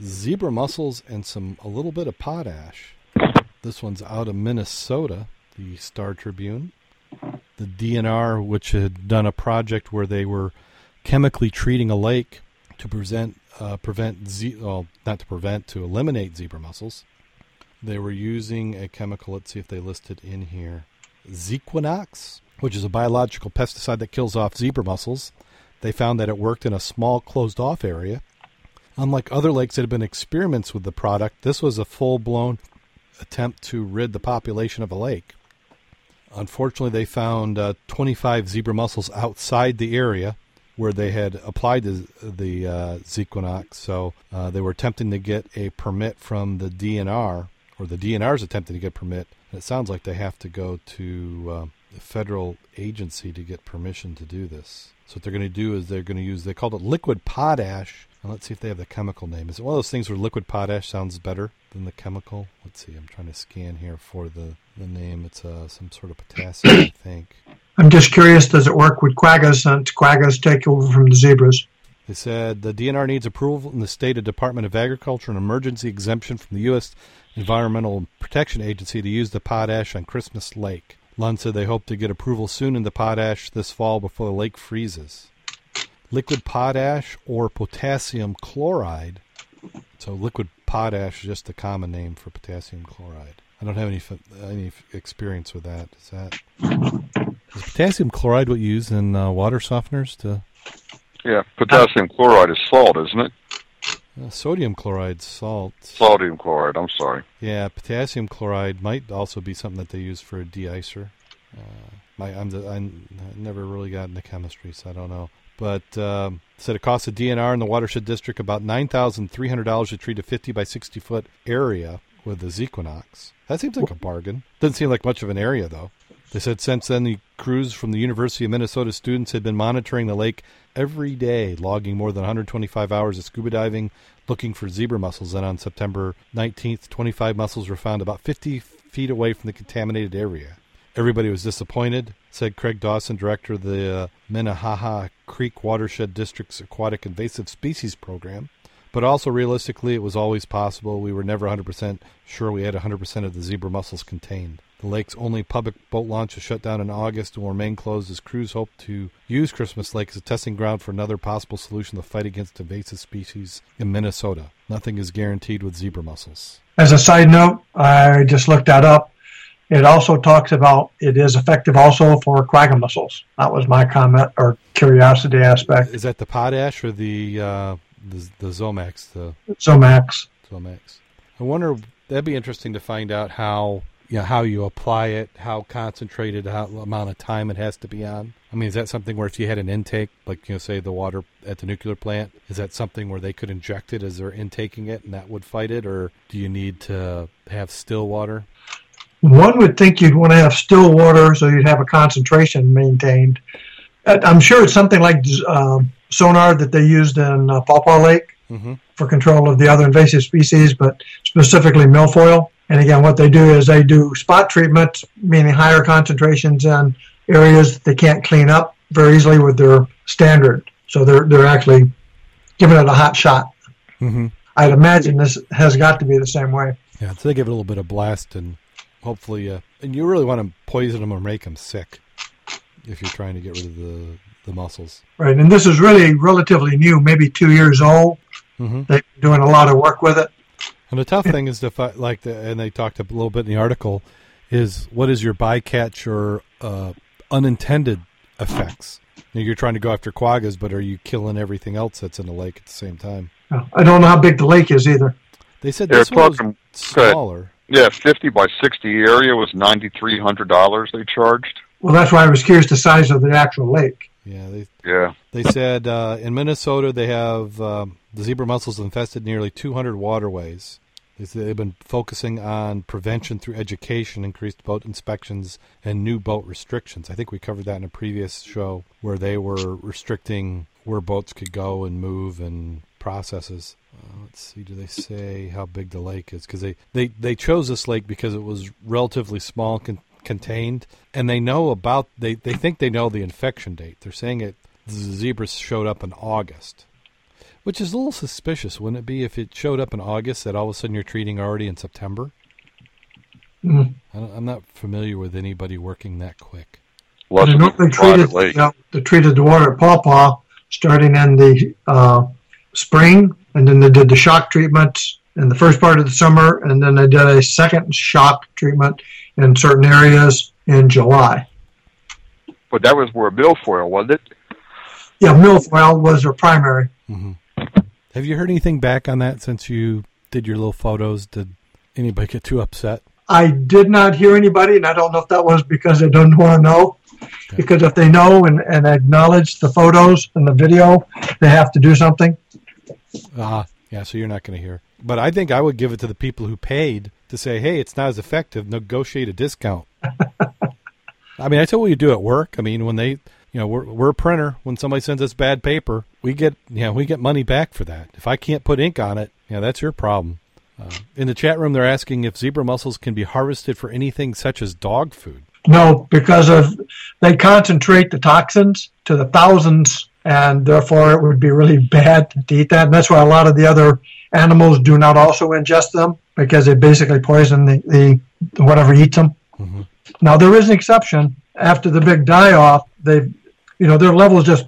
Zebra mussels and some a little bit of potash. This one's out of Minnesota, the Star Tribune. The DNR, which had done a project where they were chemically treating a lake to present uh, prevent ze- well, not to prevent to eliminate zebra mussels. They were using a chemical. Let's see if they listed in here, Zequanox, which is a biological pesticide that kills off zebra mussels. They found that it worked in a small closed-off area. Unlike other lakes that have been experiments with the product, this was a full-blown attempt to rid the population of a lake. Unfortunately, they found uh, 25 zebra mussels outside the area where they had applied the, the uh, Zequanox. So uh, they were attempting to get a permit from the DNR, or the DNR is attempting to get permit. And it sounds like they have to go to uh, the federal agency to get permission to do this. So what they're going to do is they're going to use, they called it liquid potash. And let's see if they have the chemical name. Is it one of those things where liquid potash sounds better than the chemical? Let's see. I'm trying to scan here for the, the name. It's uh, some sort of potassium, I think. I'm just curious, does it work with quaggas since quaggas take over from the zebras? They said the DNR needs approval in the state of Department of Agriculture and emergency exemption from the U.S. Environmental Protection Agency to use the potash on Christmas Lake. Lund said they hope to get approval soon in the potash this fall before the lake freezes. Liquid potash or potassium chloride. So liquid potash is just the common name for potassium chloride. I don't have any any experience with that. Is that is potassium chloride what you use in uh, water softeners to? Yeah, potassium chloride is salt, isn't it? Uh, sodium chloride, salt. Sodium chloride. I'm sorry. Yeah, potassium chloride might also be something that they use for a deicer. Uh, my, I'm the, I never really got into chemistry, so I don't know. But um, said it costs a DNR in the watershed district about nine thousand three hundred dollars to treat a fifty by sixty foot area with the Zequanox. That seems like a bargain. Doesn't seem like much of an area though. They said since then the crews from the University of Minnesota students had been monitoring the lake every day, logging more than 125 hours of scuba diving looking for zebra mussels. And on September 19th, 25 mussels were found about 50 feet away from the contaminated area. Everybody was disappointed, said Craig Dawson, director of the uh, Minnehaha Creek Watershed District's Aquatic Invasive Species Program. But also, realistically, it was always possible. We were never 100% sure we had 100% of the zebra mussels contained. The lake's only public boat launch is shut down in August and will remain closed as crews hope to use Christmas Lake as a testing ground for another possible solution to the fight against invasive species in Minnesota. Nothing is guaranteed with zebra mussels. As a side note, I just looked that up. It also talks about it is effective also for quagga mussels. That was my comment or curiosity aspect. Is that the potash or the uh, the, the Zomax? The So Max. Zomax. I wonder. That'd be interesting to find out how you know, how you apply it, how concentrated, how amount of time it has to be on. I mean, is that something where if you had an intake, like you know, say the water at the nuclear plant, is that something where they could inject it as they're intaking it and that would fight it, or do you need to have still water? One would think you'd want to have still water so you'd have a concentration maintained. Uh, I'm sure it's something like um, sonar that they used in uh, Pawpaw Lake Mm-hmm. for control of the other invasive species, but specifically milfoil. And again, what they do is they do spot treatment, meaning higher concentrations in areas that they can't clean up very easily with their standard. So they're they're actually giving it a hot shot. Mm-hmm. I'd imagine this has got to be the same way. Yeah, so they give it a little bit of blast and hopefully, uh, and you really want to poison them or make them sick if you're trying to get rid of the the mussels. Right, and this is really relatively new, maybe two years old. Mm-hmm. They've been doing a lot of work with it. And the tough thing is to fi- like, the, and they talked a little bit in the article, is what is your bycatch or uh, unintended effects? You know, you're trying to go after quaggas, but are you killing everything else that's in the lake at the same time? I don't know how big the lake is either. They said They're this one was talking- smaller. Yeah, 50 by 60 area was $9,300 they charged. Well, that's why I was curious the size of the actual lake. Yeah, they Yeah. they said uh, in Minnesota they have um, the zebra mussels infested nearly 200 waterways. They said they've been focusing on prevention through education, increased boat inspections, and new boat restrictions. I think we covered that in a previous show where they were restricting where boats could go and move and processes. Uh, let's see, do they say how big the lake is? Because they, they, they chose this lake because it was relatively small, con- contained, and they know about they, they think they know the infection date. They're saying it the zebra showed up in August, which is a little suspicious, wouldn't it be? If it showed up in August, that all of a sudden you're treating already in September. Mm-hmm. I am not familiar with anybody working that quick. Less They normally treated, lake. you know, they treated the water at Pawpaw starting in the uh, spring, and then they did the shock treatments in the first part of the summer, and then they did a second shock treatment in certain areas in July. But that was where milfoil, wasn't it? Yeah, milfoil was their primary. hmm Have you heard anything back on that since you did your little photos? Did anybody get too upset? I did not hear anybody, and I don't know if that was because they don't want to know. Because if they know and, and acknowledge the photos and the video, they have to do something. Ah, yeah. So you're not going to hear. But I think I would give it to the people who paid to say, "Hey, it's not as effective. Negotiate a discount." I mean, I tell what you do at work. I mean, when they, you know, we're we're a printer. When somebody sends us bad paper, we get, you know, we get money back for that. If I can't put ink on it, you know, that's your problem. Uh, in the chat room, they're asking if zebra mussels can be harvested for anything such as dog food. No, because of they concentrate the toxins to the thousands, and therefore it would be really bad to eat that. And that's why a lot of the other animals do not also ingest them because they basically poison the, the whatever eats them. Mhm. Now there is an exception. After the big die off, they, you know, their levels just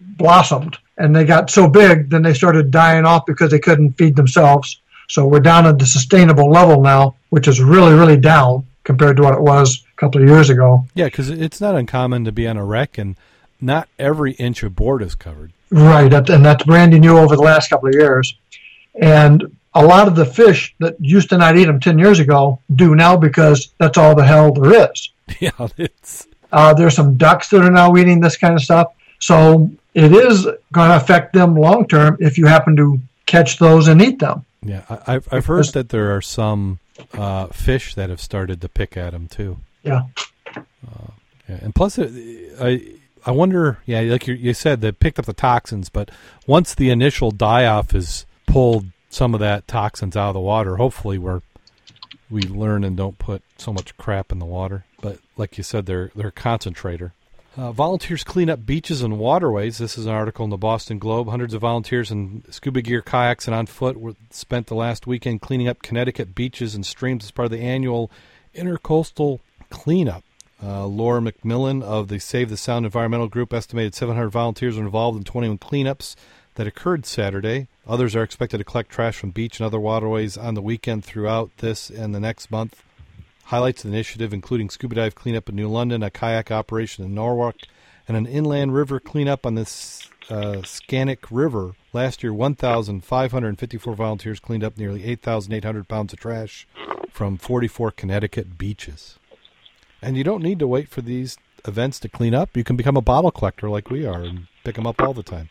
blossomed, and they got so big, then they started dying off because they couldn't feed themselves. So we're down at the sustainable level now, which is really, really down compared to what it was a couple of years ago. Yeah, because it's not uncommon to be on a wreck and not every inch of board is covered. Right, and that's brand new over the last couple of years. And a lot of the fish that used to not eat them 10 years ago do now because that's all the hell there is. yeah, it's Uh, there's some ducks that are now eating this kind of stuff. So it is going to affect them long term if you happen to catch those and eat them. yeah. I, I've I've heard that there are some uh, fish that have started to pick at them too. Yeah. Uh, yeah, and plus, I I wonder. Yeah, like you, you said, they picked up the toxins, but once the initial die off is pulled some of that toxins out of the water, hopefully we're we learn and don't put so much crap in the water. But like you said, they're they're a concentrator. Uh, volunteers clean up beaches and waterways. This is an article in the Boston Globe. Hundreds of volunteers in scuba gear, kayaks, and on foot were spent the last weekend cleaning up Connecticut beaches and streams as part of the annual intercoastal cleanup. Uh, Laura McMillan of the Save the Sound Environmental Group estimated 700 volunteers were involved in 21 cleanups that occurred Saturday. Others are expected to collect trash from beach and other waterways on the weekend throughout this and the next month. Highlights of the initiative including scuba dive cleanup in New London, a kayak operation in Norwalk, and an inland river cleanup on the uh, Scantic River. Last year, 1,554 volunteers cleaned up nearly 8,800 pounds of trash from 44 Connecticut beaches. And you don't need to wait for these events to clean up. You can become a bottle collector like we are and pick them up all the time.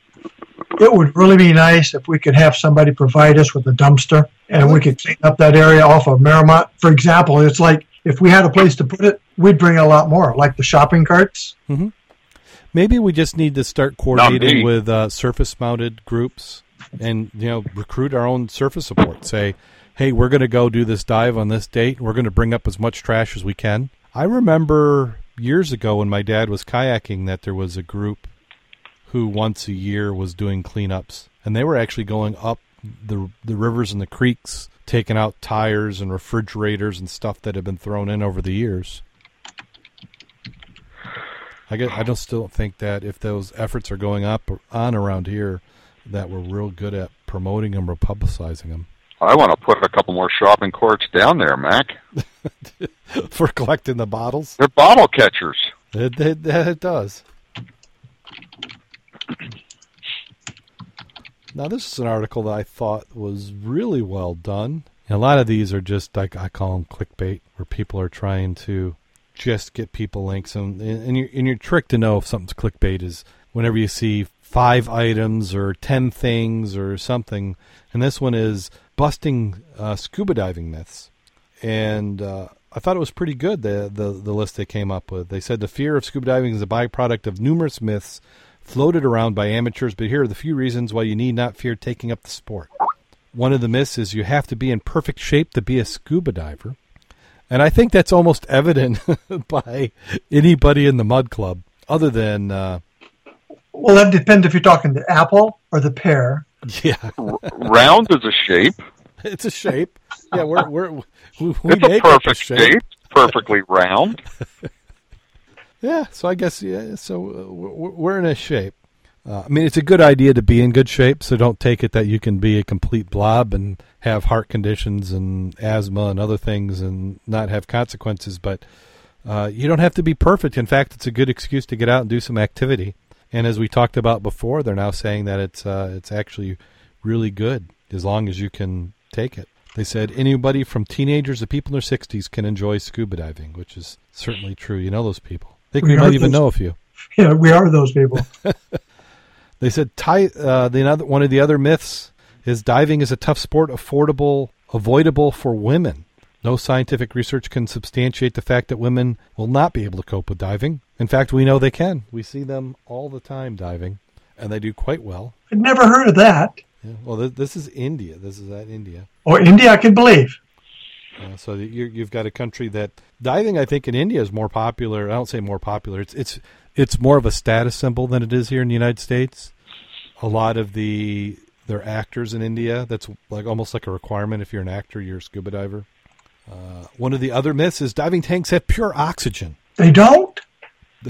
It would really be nice if we could have somebody provide us with a dumpster and we could clean up that area off of Merrimont. For example, it's like if we had a place to put it, we'd bring a lot more, like the shopping carts. Mm-hmm. Maybe we just need to start coordinating with uh, surface-mounted groups and you know recruit our own surface support. Say, hey, we're going to go do this dive on this date. We're going to bring up as much trash as we can. I remember years ago when my dad was kayaking that there was a group who once a year was doing cleanups, and they were actually going up the the rivers and the creeks, taking out tires and refrigerators and stuff that had been thrown in over the years. I I don't still think that if those efforts are going up on around here, that we're real good at promoting them or publicizing them. I want to put a couple more shopping courts down there, Mac. For collecting the bottles? They're bottle catchers. It, it, it does. Now, this is an article that I thought was really well done. a lot of these are just, I, I call them clickbait, where people are trying to just get people links. And, and, your, and to know if something's clickbait is whenever you see five items or ten things or something. And this one is busting uh, scuba diving myths. And uh, I thought it was pretty good, the, the, the list they came up with. They said the fear of scuba diving is a byproduct of numerous myths floated around by amateurs, but here are the few reasons why you need not fear taking up the sport. One of the myths is you have to be in perfect shape to be a scuba diver. And I think that's almost evident by anybody in the Mud Club, other than. Uh, well, that depends if you're talking the apple or the pear. Yeah, round is a shape. It's a shape. Yeah, we're we're we, we it's a perfect shape. shape. Perfectly round. yeah, so I guess yeah. So uh, we're in a shape. Uh, I mean, it's a good idea to be in good shape, so don't take it that you can be a complete blob and have heart conditions and asthma and other things and not have consequences. But uh, you don't have to be perfect. In fact, it's a good excuse to get out and do some activity. And as we talked about before, they're now saying that it's uh, it's actually really good as long as you can take it. They said anybody from teenagers to people in their 60s can enjoy scuba diving, which is certainly true. You know those people. Think we, we might even know a few. Yeah, we are those people. They said ty- uh, the another, one of the other myths is diving is a tough sport, affordable, avoidable for women. No scientific research can substantiate the fact that women will not be able to cope with diving. In fact, we know they can. We see them all the time diving, and they do quite well. I've never heard of that. Yeah, well, th- this is India. This is at India. Or oh, India, I can believe. Uh, so you have got a country that diving, I think, in India is more popular. I don't say more popular. It's it's it's more of a status symbol than it is here in the United States a lot of the their actors in India. That's like almost like a requirement if you're an actor, you're a scuba diver. Uh, one of the other myths is diving tanks have pure oxygen. They don't.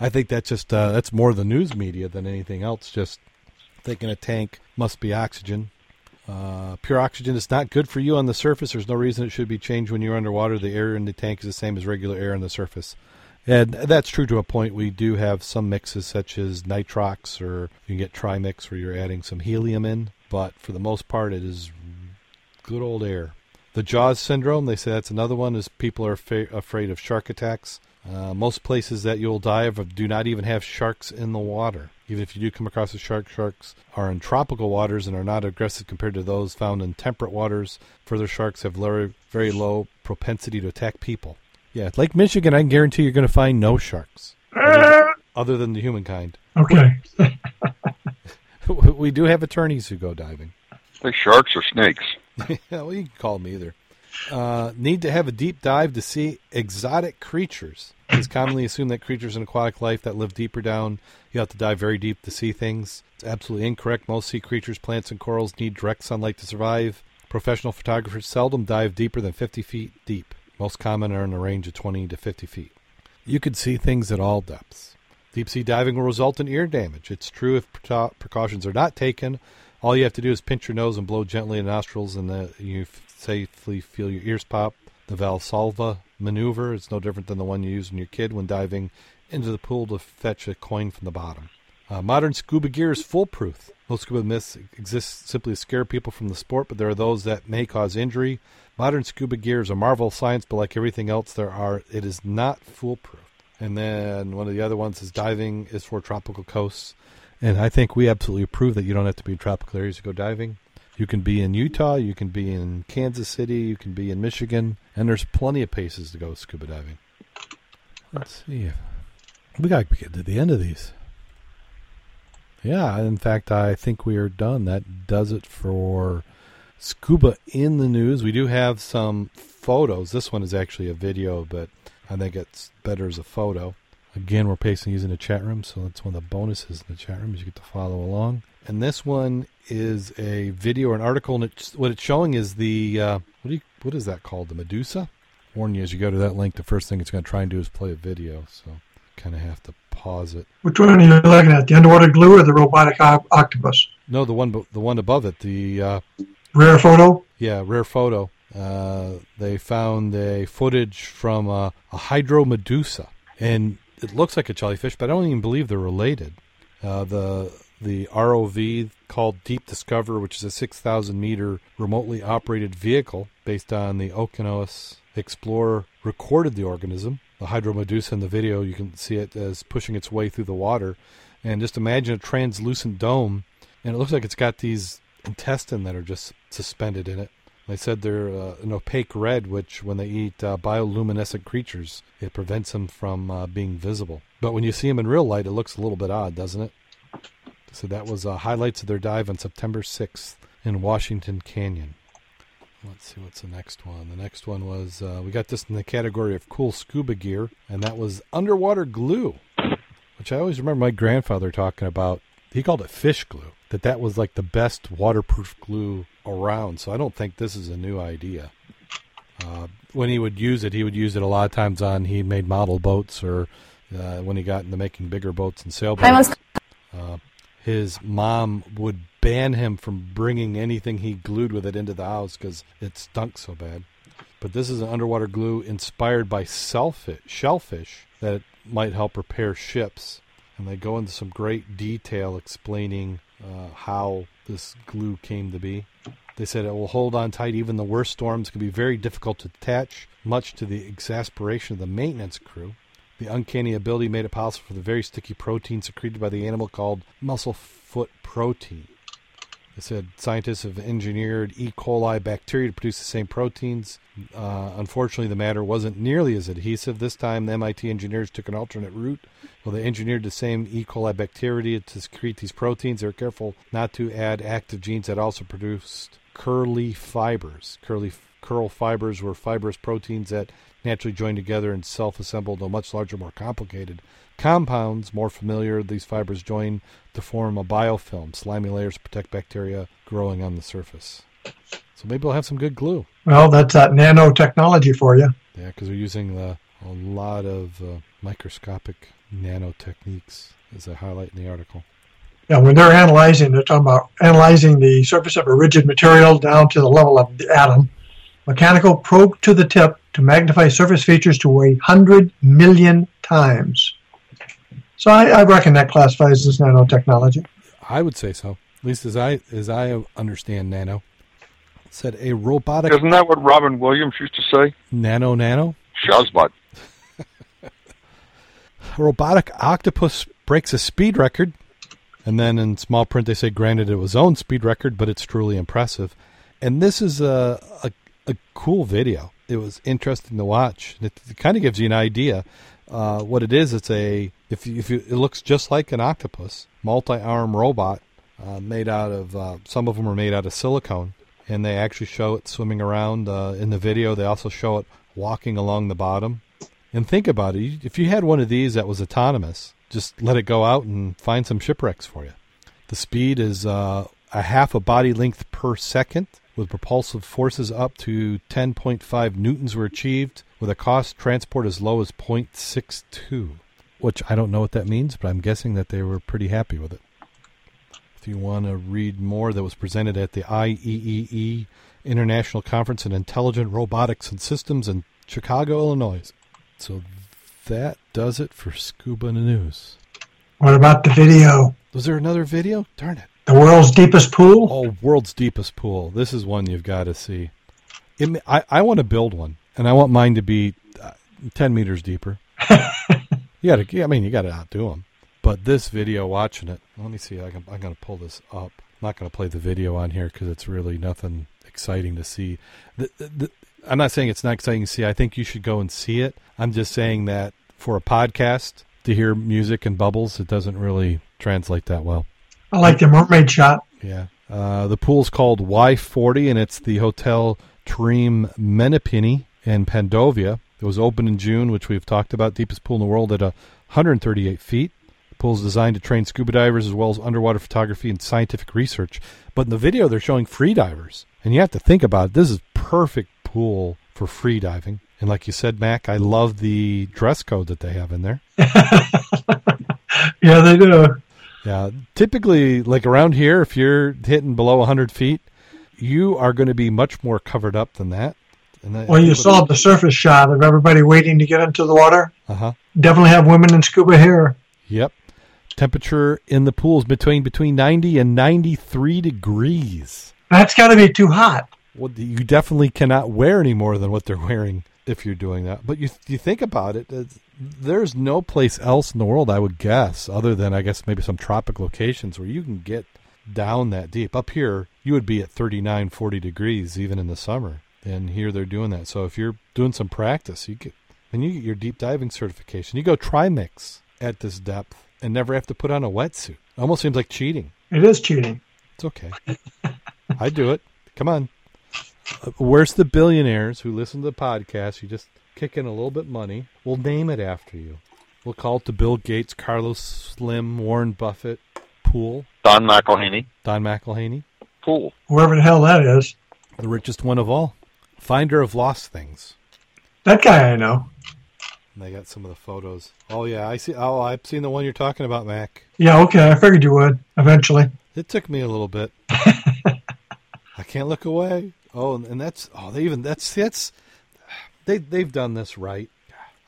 I think that's just uh, that's more the news media than anything else. Just thinking a tank must be oxygen. Uh, pure oxygen is not good for you on the surface. There's no reason it should be changed when you're underwater. The air in the tank is the same as regular air on the surface. And that's true to a point. We do have some mixes such as nitrox, or you can get trimix where you're adding some helium in. But for the most part, it is good old air. The Jaws syndrome, they say that's another one, is people are fa- afraid of shark attacks. Uh, most places that you'll dive do not even have sharks in the water. Even if you do come across a shark, sharks are in tropical waters and are not aggressive compared to those found in temperate waters. Further, sharks have very, very low propensity to attack people. Yeah, Lake Michigan, I can guarantee you're going to find no sharks other, other than the humankind. Okay. we do have attorneys who go diving. The sharks or snakes? yeah, well, you can call them either. Uh, need to have a deep dive to see exotic creatures. It's commonly assumed that creatures in aquatic life that live deeper down, you have to dive very deep to see things. It's absolutely incorrect. Most sea creatures, plants, and corals need direct sunlight to survive. Professional photographers seldom dive deeper than 50 feet deep. Most common are in a range of 20 to 50 feet. You can see things at all depths. Deep sea diving will result in ear damage. It's true if precautions are not taken. All you have to do is pinch your nose and blow gently in the nostrils, and the, you safely feel your ears pop. The Valsalva maneuver is no different than the one you use when you're a kid when diving into the pool to fetch a coin from the bottom. Uh, modern scuba gear is foolproof. Most scuba myths exist simply to scare people from the sport, but there are those that may cause injury. Modern scuba gear is a marvel of science, but like everything else there are, it is not foolproof. And then one of the other ones is diving is for tropical coasts. And I think we absolutely prove that you don't have to be in tropical areas to go diving. You can be in Utah, you can be in Kansas City, you can be in Michigan, and there's plenty of places to go scuba diving. Let's see. We got to get to the end of these. Yeah, in fact, I think we are done. That does it for scuba in the news. We do have some photos. This one is actually a video, but I think it's better as a photo. Again, we're pasting using the chat room, so that's one of the bonuses in the chat room is you get to follow along. And this one is a video or an article, and it's, what it's showing is the uh, what do you what is that called? The Medusa. Warn you as you go to that link, the first thing it's going to try and do is play a video, so kind of have to pause it. Which one are you looking at? The underwater glue or the robotic o- octopus? No, the one the one above it, the uh, Rare photo? Yeah, rare photo. Uh, they found a footage from a, a hydromedusa, and it looks like a jellyfish, but I don't even believe they're related. Uh, the the ROV called Deep Discover, which is a 6,000 meter remotely operated vehicle based on the Okeanos Explorer, recorded the organism. The hydromedusa in the video, you can see it as pushing its way through the water, and just imagine a translucent dome, and it looks like it's got these intestine that are just suspended in it. They said they're uh, an opaque red, which when they eat uh, bioluminescent creatures, it prevents them from uh, being visible. But when you see them in real light, it looks a little bit odd, doesn't it? So that was uh, highlights of their dive on September 6th in Washington Canyon. Let's see what's the next one. The next one was uh, we got this in the category of cool scuba gear, and that was underwater glue, which I always remember my grandfather talking about. He called it fish glue. That that was like the best waterproof glue around. So I don't think this is a new idea. Uh, when he would use it, he would use it a lot of times on he made model boats or uh, when he got into making bigger boats and sailboats. Uh, his mom would ban him from bringing anything he glued with it into the house because it stunk so bad. But this is an underwater glue inspired by shellfish, shellfish that might help repair ships. And they go into some great detail explaining uh, how this glue came to be. They said it will hold on tight even the worst storms can be very difficult to detach, much to the exasperation of the maintenance crew. The uncanny ability made it possible for the very sticky protein secreted by the animal called mussel foot protein. They said scientists have engineered E. coli bacteria to produce the same proteins. Uh, unfortunately, the matter wasn't nearly as adhesive. This time, the MIT engineers took an alternate route. Well, they engineered the same E. coli bacteria to secrete these proteins. They were careful not to add active genes that also produced curli fibers. Curli curl fibers were fibrous proteins that naturally joined together and self-assembled into much larger, more complicated compounds. More familiar, these fibers join to form a biofilm, slimy layers to protect bacteria growing on the surface. So maybe we'll have some good glue. Well, that's that nanotechnology for you. Yeah, because they're using the, a lot of uh, microscopic nanotechniques, as I highlight in the article. Yeah, when they're analyzing, they're talking about analyzing the surface of a rigid material down to the level of the atom. Mechanical probe to the tip to magnify surface features to a hundred million times. So I, I reckon that classifies as nanotechnology. I would say so, at least as I as I understand nano. It said a robotic Isn't that what Robin Williams used to say? nanu nanu Shazbot. A robotic octopus breaks a speed record. And then in small print, they say, granted, it was own speed record, but it's truly impressive. And this is a, a, a cool video. It was interesting to watch. It, it kind of gives you an idea. Uh, what it is, it's a, if you, if you, it looks just like an octopus, multi arm robot uh, made out of, uh, some of them are made out of silicone. And they actually show it swimming around uh, in the video. They also show it walking along the bottom. And think about it. If you had one of these that was autonomous, just let it go out and find some shipwrecks for you. The speed is uh, a half a body length per second, with propulsive forces up to 10.5 newtons were achieved, with a cost transport as low as 0.62. Which I don't know what that means, but I'm guessing that they were pretty happy with it. If you want to read more, that was presented at the IEEE International Conference in Intelligent Robotics and Systems in Chicago, Illinois. So that does it for Scuba News. What about the video? Was there another video? Darn it. The world's deepest pool? Oh, world's deepest pool. This is one you've got to see. It, I, I want to build one, and I want mine to be uh, 10 meters deeper. you got to, I mean, you got to outdo them. But this video, watching it, let me see. I can, I'm going to pull this up. I'm not going to play the video on here because it's really nothing exciting to see. The, the, the, I'm not saying it's not exciting to see. I think you should go and see it. I'm just saying that for a podcast, to hear music and bubbles, it doesn't really translate that well. I like the mermaid shot. Yeah. Uh, the pool's called Y40, and it's the Hotel Terme Millepini in Pandovia. It was opened in June, which we've talked about. Deepest pool in the world at uh, 138 feet. The pool is designed to train scuba divers as well as underwater photography and scientific research. But in the video, they're showing free divers. And you have to think about it. This is perfect pool for free diving. And like you said, Mac, I love the dress code that they have in there. Yeah, they do. Yeah, typically, like around here, if you're hitting below 100 feet, you are going to be much more covered up than that. And that, Well, you saw the surface shot of everybody waiting to get into the water. Uh huh. Definitely have women in scuba here. Yep. Temperature in the pool is between between 90 and 93 degrees. That's got to be too hot. Well, you definitely cannot wear any more than what they're wearing if you're doing that. But you you think about it, there's no place else in the world I would guess, other than I guess maybe some tropic locations where you can get down that deep. Up here, you would be at 39, 40 degrees even in the summer, and here they're doing that. So if you're doing some practice, you get and you get your deep diving certification. You go trimix at this depth and never have to put on a wetsuit. Almost seems like cheating. It is cheating. It's okay. I do it. Come on. Uh, Where's the billionaires who listen to the podcast? You just kick in a little bit money. We'll name it after you. We'll call it the Bill Gates, Carlos Slim, Warren Buffett pool. Don McElhaney. Don McElhaney, Cool. Whoever the hell that is. the richest one of all. Finder of lost things. That guy I know. And they got some of the photos. Oh yeah, I see. Oh, I've seen the one you're talking about, Mac. Yeah, okay. I figured you would eventually. It took me a little bit. I can't look away. Oh, and that's oh, they even that's that's they they've done this right.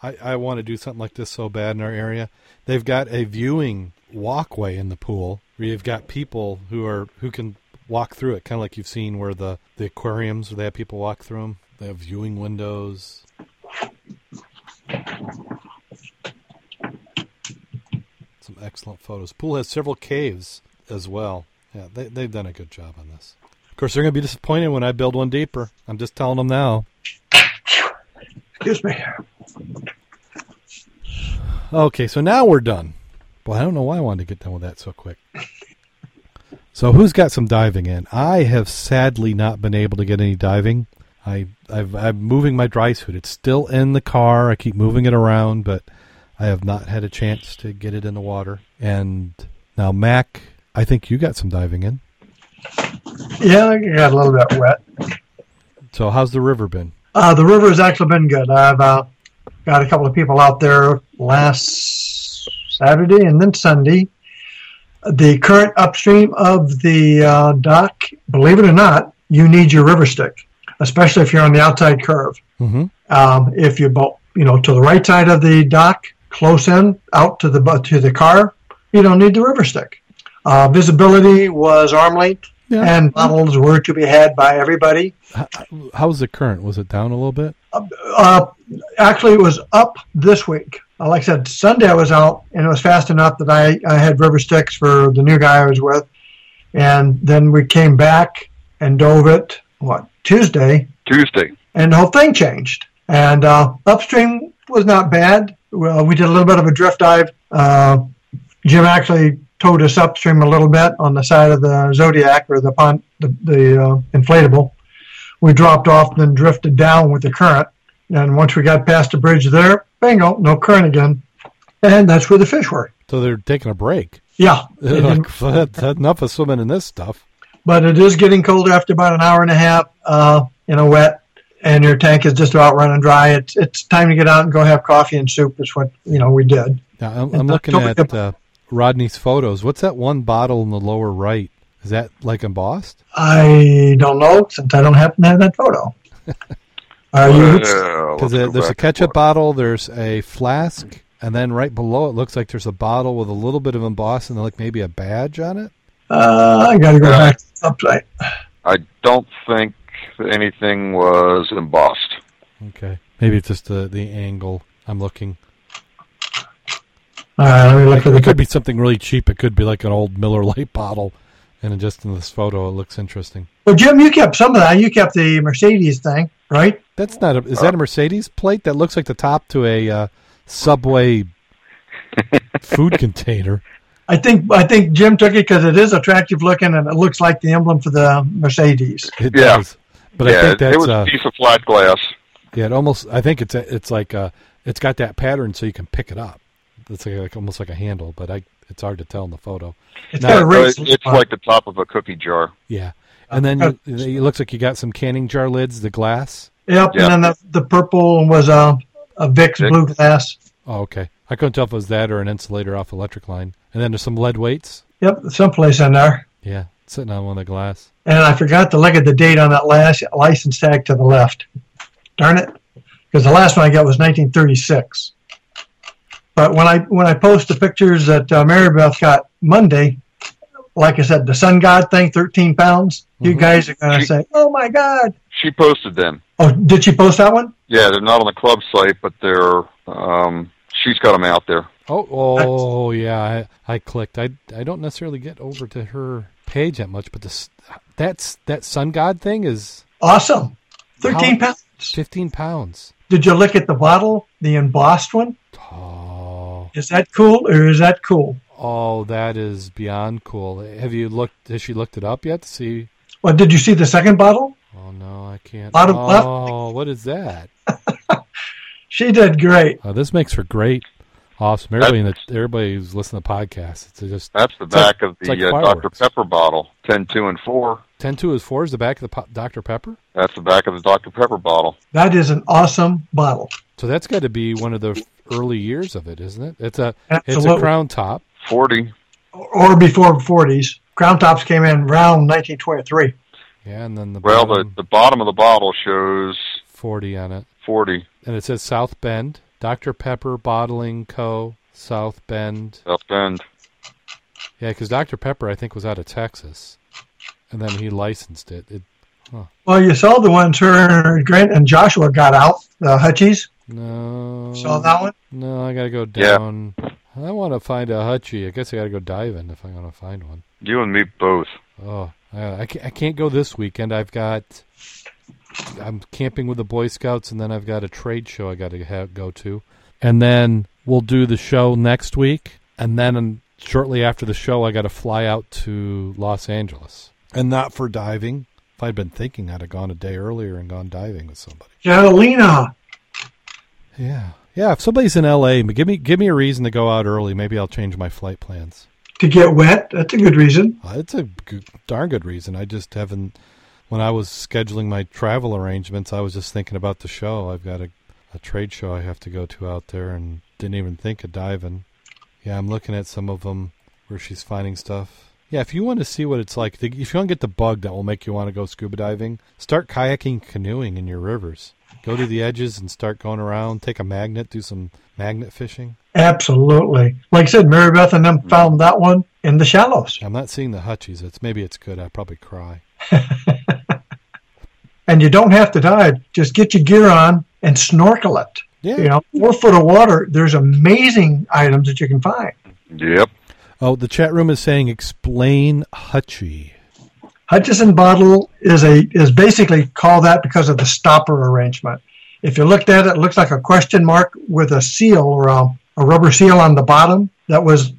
I I want to do something like this so bad in our area. They've got a viewing walkway in the pool where you've got people who are who can walk through it, kind of like you've seen where the the aquariums where they have people walk through them. They have viewing windows. Some excellent photos. Pool has several caves as well. Yeah, they, they've done a good job on this. Of course, they're going to be disappointed when I build one deeper. I'm just telling them now. Excuse me. Okay, so now we're done. Well, I don't know why I wanted to get done with that so quick. So, who's got some diving in? I have sadly not been able to get any diving. I, I've, I'm moving my dry suit. It's still in the car. I keep moving it around, but I have not had a chance to get it in the water. And now, Mac, I think you got some diving in. Yeah, I got a little bit wet. So, how's the river been? Uh, the river has actually been good. I've uh, got a couple of people out there last Saturday and then Sunday. The current upstream of the uh, dock, believe it or not, you need your river stick, especially if you're on the outside curve. Mm-hmm. Um, if you're you know to the right side of the dock, close in, out to the to the car, you don't need the river stick. Uh, visibility was arm length, Yeah. and bottles were to be had by everybody. How was the current? Was it down a little bit? Uh, actually, it was up this week. Uh, like I said, Sunday I was out, and it was fast enough that I, I had river sticks for the new guy I was with. And then we came back and dove it, what, Tuesday, Tuesday. and the whole thing changed. And uh, upstream was not bad. Well, we did a little bit of a drift dive. Uh, Jim actually towed us upstream a little bit on the side of the Zodiac or the pond, the, the uh, inflatable. We dropped off, then drifted down with the current. And once we got past the bridge there, bingo, no current again. And that's where the fish were. So they're taking a break. Yeah. Like, "That's enough of swimming in this stuff. but it is getting colder after about an hour and a half uh, in a wet, and your tank is just about running dry. It's it's time to get out and go have coffee and soup. Is what you know we did. Now, I'm, I'm looking at uh, Rodney's photos. What's that one bottle in the lower right? Is that like embossed? I don't know since I don't happen to have that photo. Are you? Because let's there's a ketchup bottle, there's a flask, and then right below it looks like there's a bottle with a little bit of embossed and like maybe a badge on it. Uh, I got to go Yeah. back to the upside. I don't think anything was embossed. Okay, maybe it's just the the angle. I'm looking. All right, let me look It, at the could be something really cheap. It could be like an old Miller Lite bottle, and it just in this photo, it looks interesting. Well, Jim, you kept some of that. You kept the Mercedes thing, right? That's not a. Is that a Mercedes plate? That looks like the top to a uh, Subway food container. I think I think Jim took it because it is attractive looking and it looks like the emblem for the Mercedes. It Yeah. does. But yeah, I think it, that's it was uh, a piece of flat glass. yeah. It almost. I think it's a, it's like uh it's got that pattern so you can pick it up. It's like, like almost like a handle, but I it's hard to tell in the photo. It's No, got a So it's like the top of a cookie jar. Yeah, and then Uh, you, it looks like you got some canning jar lids, the glass. Yep, Yeah. and then the, the purple was a, a Vicks Vicks. blue glass. Oh, okay. I couldn't tell if it was that or an insulator off electric line. And then there's some lead weights. Yep, someplace in there. Yeah, sitting on one of the glass. And I forgot to look at the date on that last license tag to the left. Darn it. Because the last one I got was 1936. But when I when I post the pictures that uh, Mary Beth got Monday, like I said, the Sun God thing, 13 pounds, you Mhm. guys are going to She- say, oh my God. She posted them. Oh, did she post that one? Yeah, they're not on the club site, but they're. Um, she's got them out there. Oh, oh yeah. I, I clicked. I, I don't necessarily get over to her page that much, but this that's that sun god thing is Awesome. 13 How- pounds. 15 pounds. Did you look at the bottle, the embossed one? Is that cool or is that cool? oh, that is beyond cool. Have you looked? Has she looked it up yet to see? Well, did you see the second bottle? Oh no, I can't. Bottom left. oh, what is that? She did great. Uh, this makes her great awesome. Everybody, in the, everybody who's listening to podcasts, it's just That's the It's like- back of the like uh, Dr. Pepper bottle. 10, 2, and 4. 10 2 is 4 is the back of the po- Dr. Pepper. That's the back of the Dr. Pepper bottle. That is an awesome bottle. So that's got to be one of the early years of it, isn't it? It's a it's a crown top. 40. Or before 40s. Crown tops came in around 1923. Yeah, and then the Well, the, bottom, the bottom of the bottle shows 40 on it. 40. And it says South Bend, Dr. Pepper Bottling Co., South Bend. South Bend. Yeah, because Dr. Pepper, I think, was out of Texas. And then he licensed it. it Well, you saw the ones her Grant and Joshua got out, the Hutchies. No. Saw that one? No, I got to go down. Yeah. down. I want to find a Hutchie. I guess I got to go diving if I'm going to find one. You and me both. Oh, I, I, can't, I can't go this weekend. I've got. I'm camping with the Boy Scouts, and then I've got a trade show I got to have, go to, and then we'll do the show next week, and then um, shortly after the show, I got to fly out to Los Angeles, and not for diving. If I'd been thinking, I'd have gone a day earlier and gone diving with somebody. Catalina. Yeah, yeah. If somebody's in L.A., give me give me a reason to go out early. Maybe I'll change my flight plans. To get wet. That's a good reason. Uh, it's a g- darn good reason. I just haven't. When I was scheduling my travel arrangements, I was just thinking about the show. I've got a, a trade show I have to go to out there, and didn't even think of diving. Yeah, I'm looking at some of them where she's finding stuff. Yeah, if you want to see what it's like, if you want to get the bug that will make you want to go scuba diving, start kayaking, canoeing in your rivers. Go to the edges and start going around. Take a magnet, do some magnet fishing. Absolutely. Like I said, Mary Beth and them mm. found that one in the shallows. I'm not seeing the hutchies. It's maybe it's good. I'll probably cry. And you don't have to dive. Just get your gear on and snorkel it. Yeah. You know, four foot of water, there's amazing items that you can find. Yep. Oh, the chat room is saying explain Hutchie. Hutchinson bottle is a is basically called that because of the stopper arrangement. If you looked at it, it looks like a question mark with a seal or a, a rubber seal on the bottom that was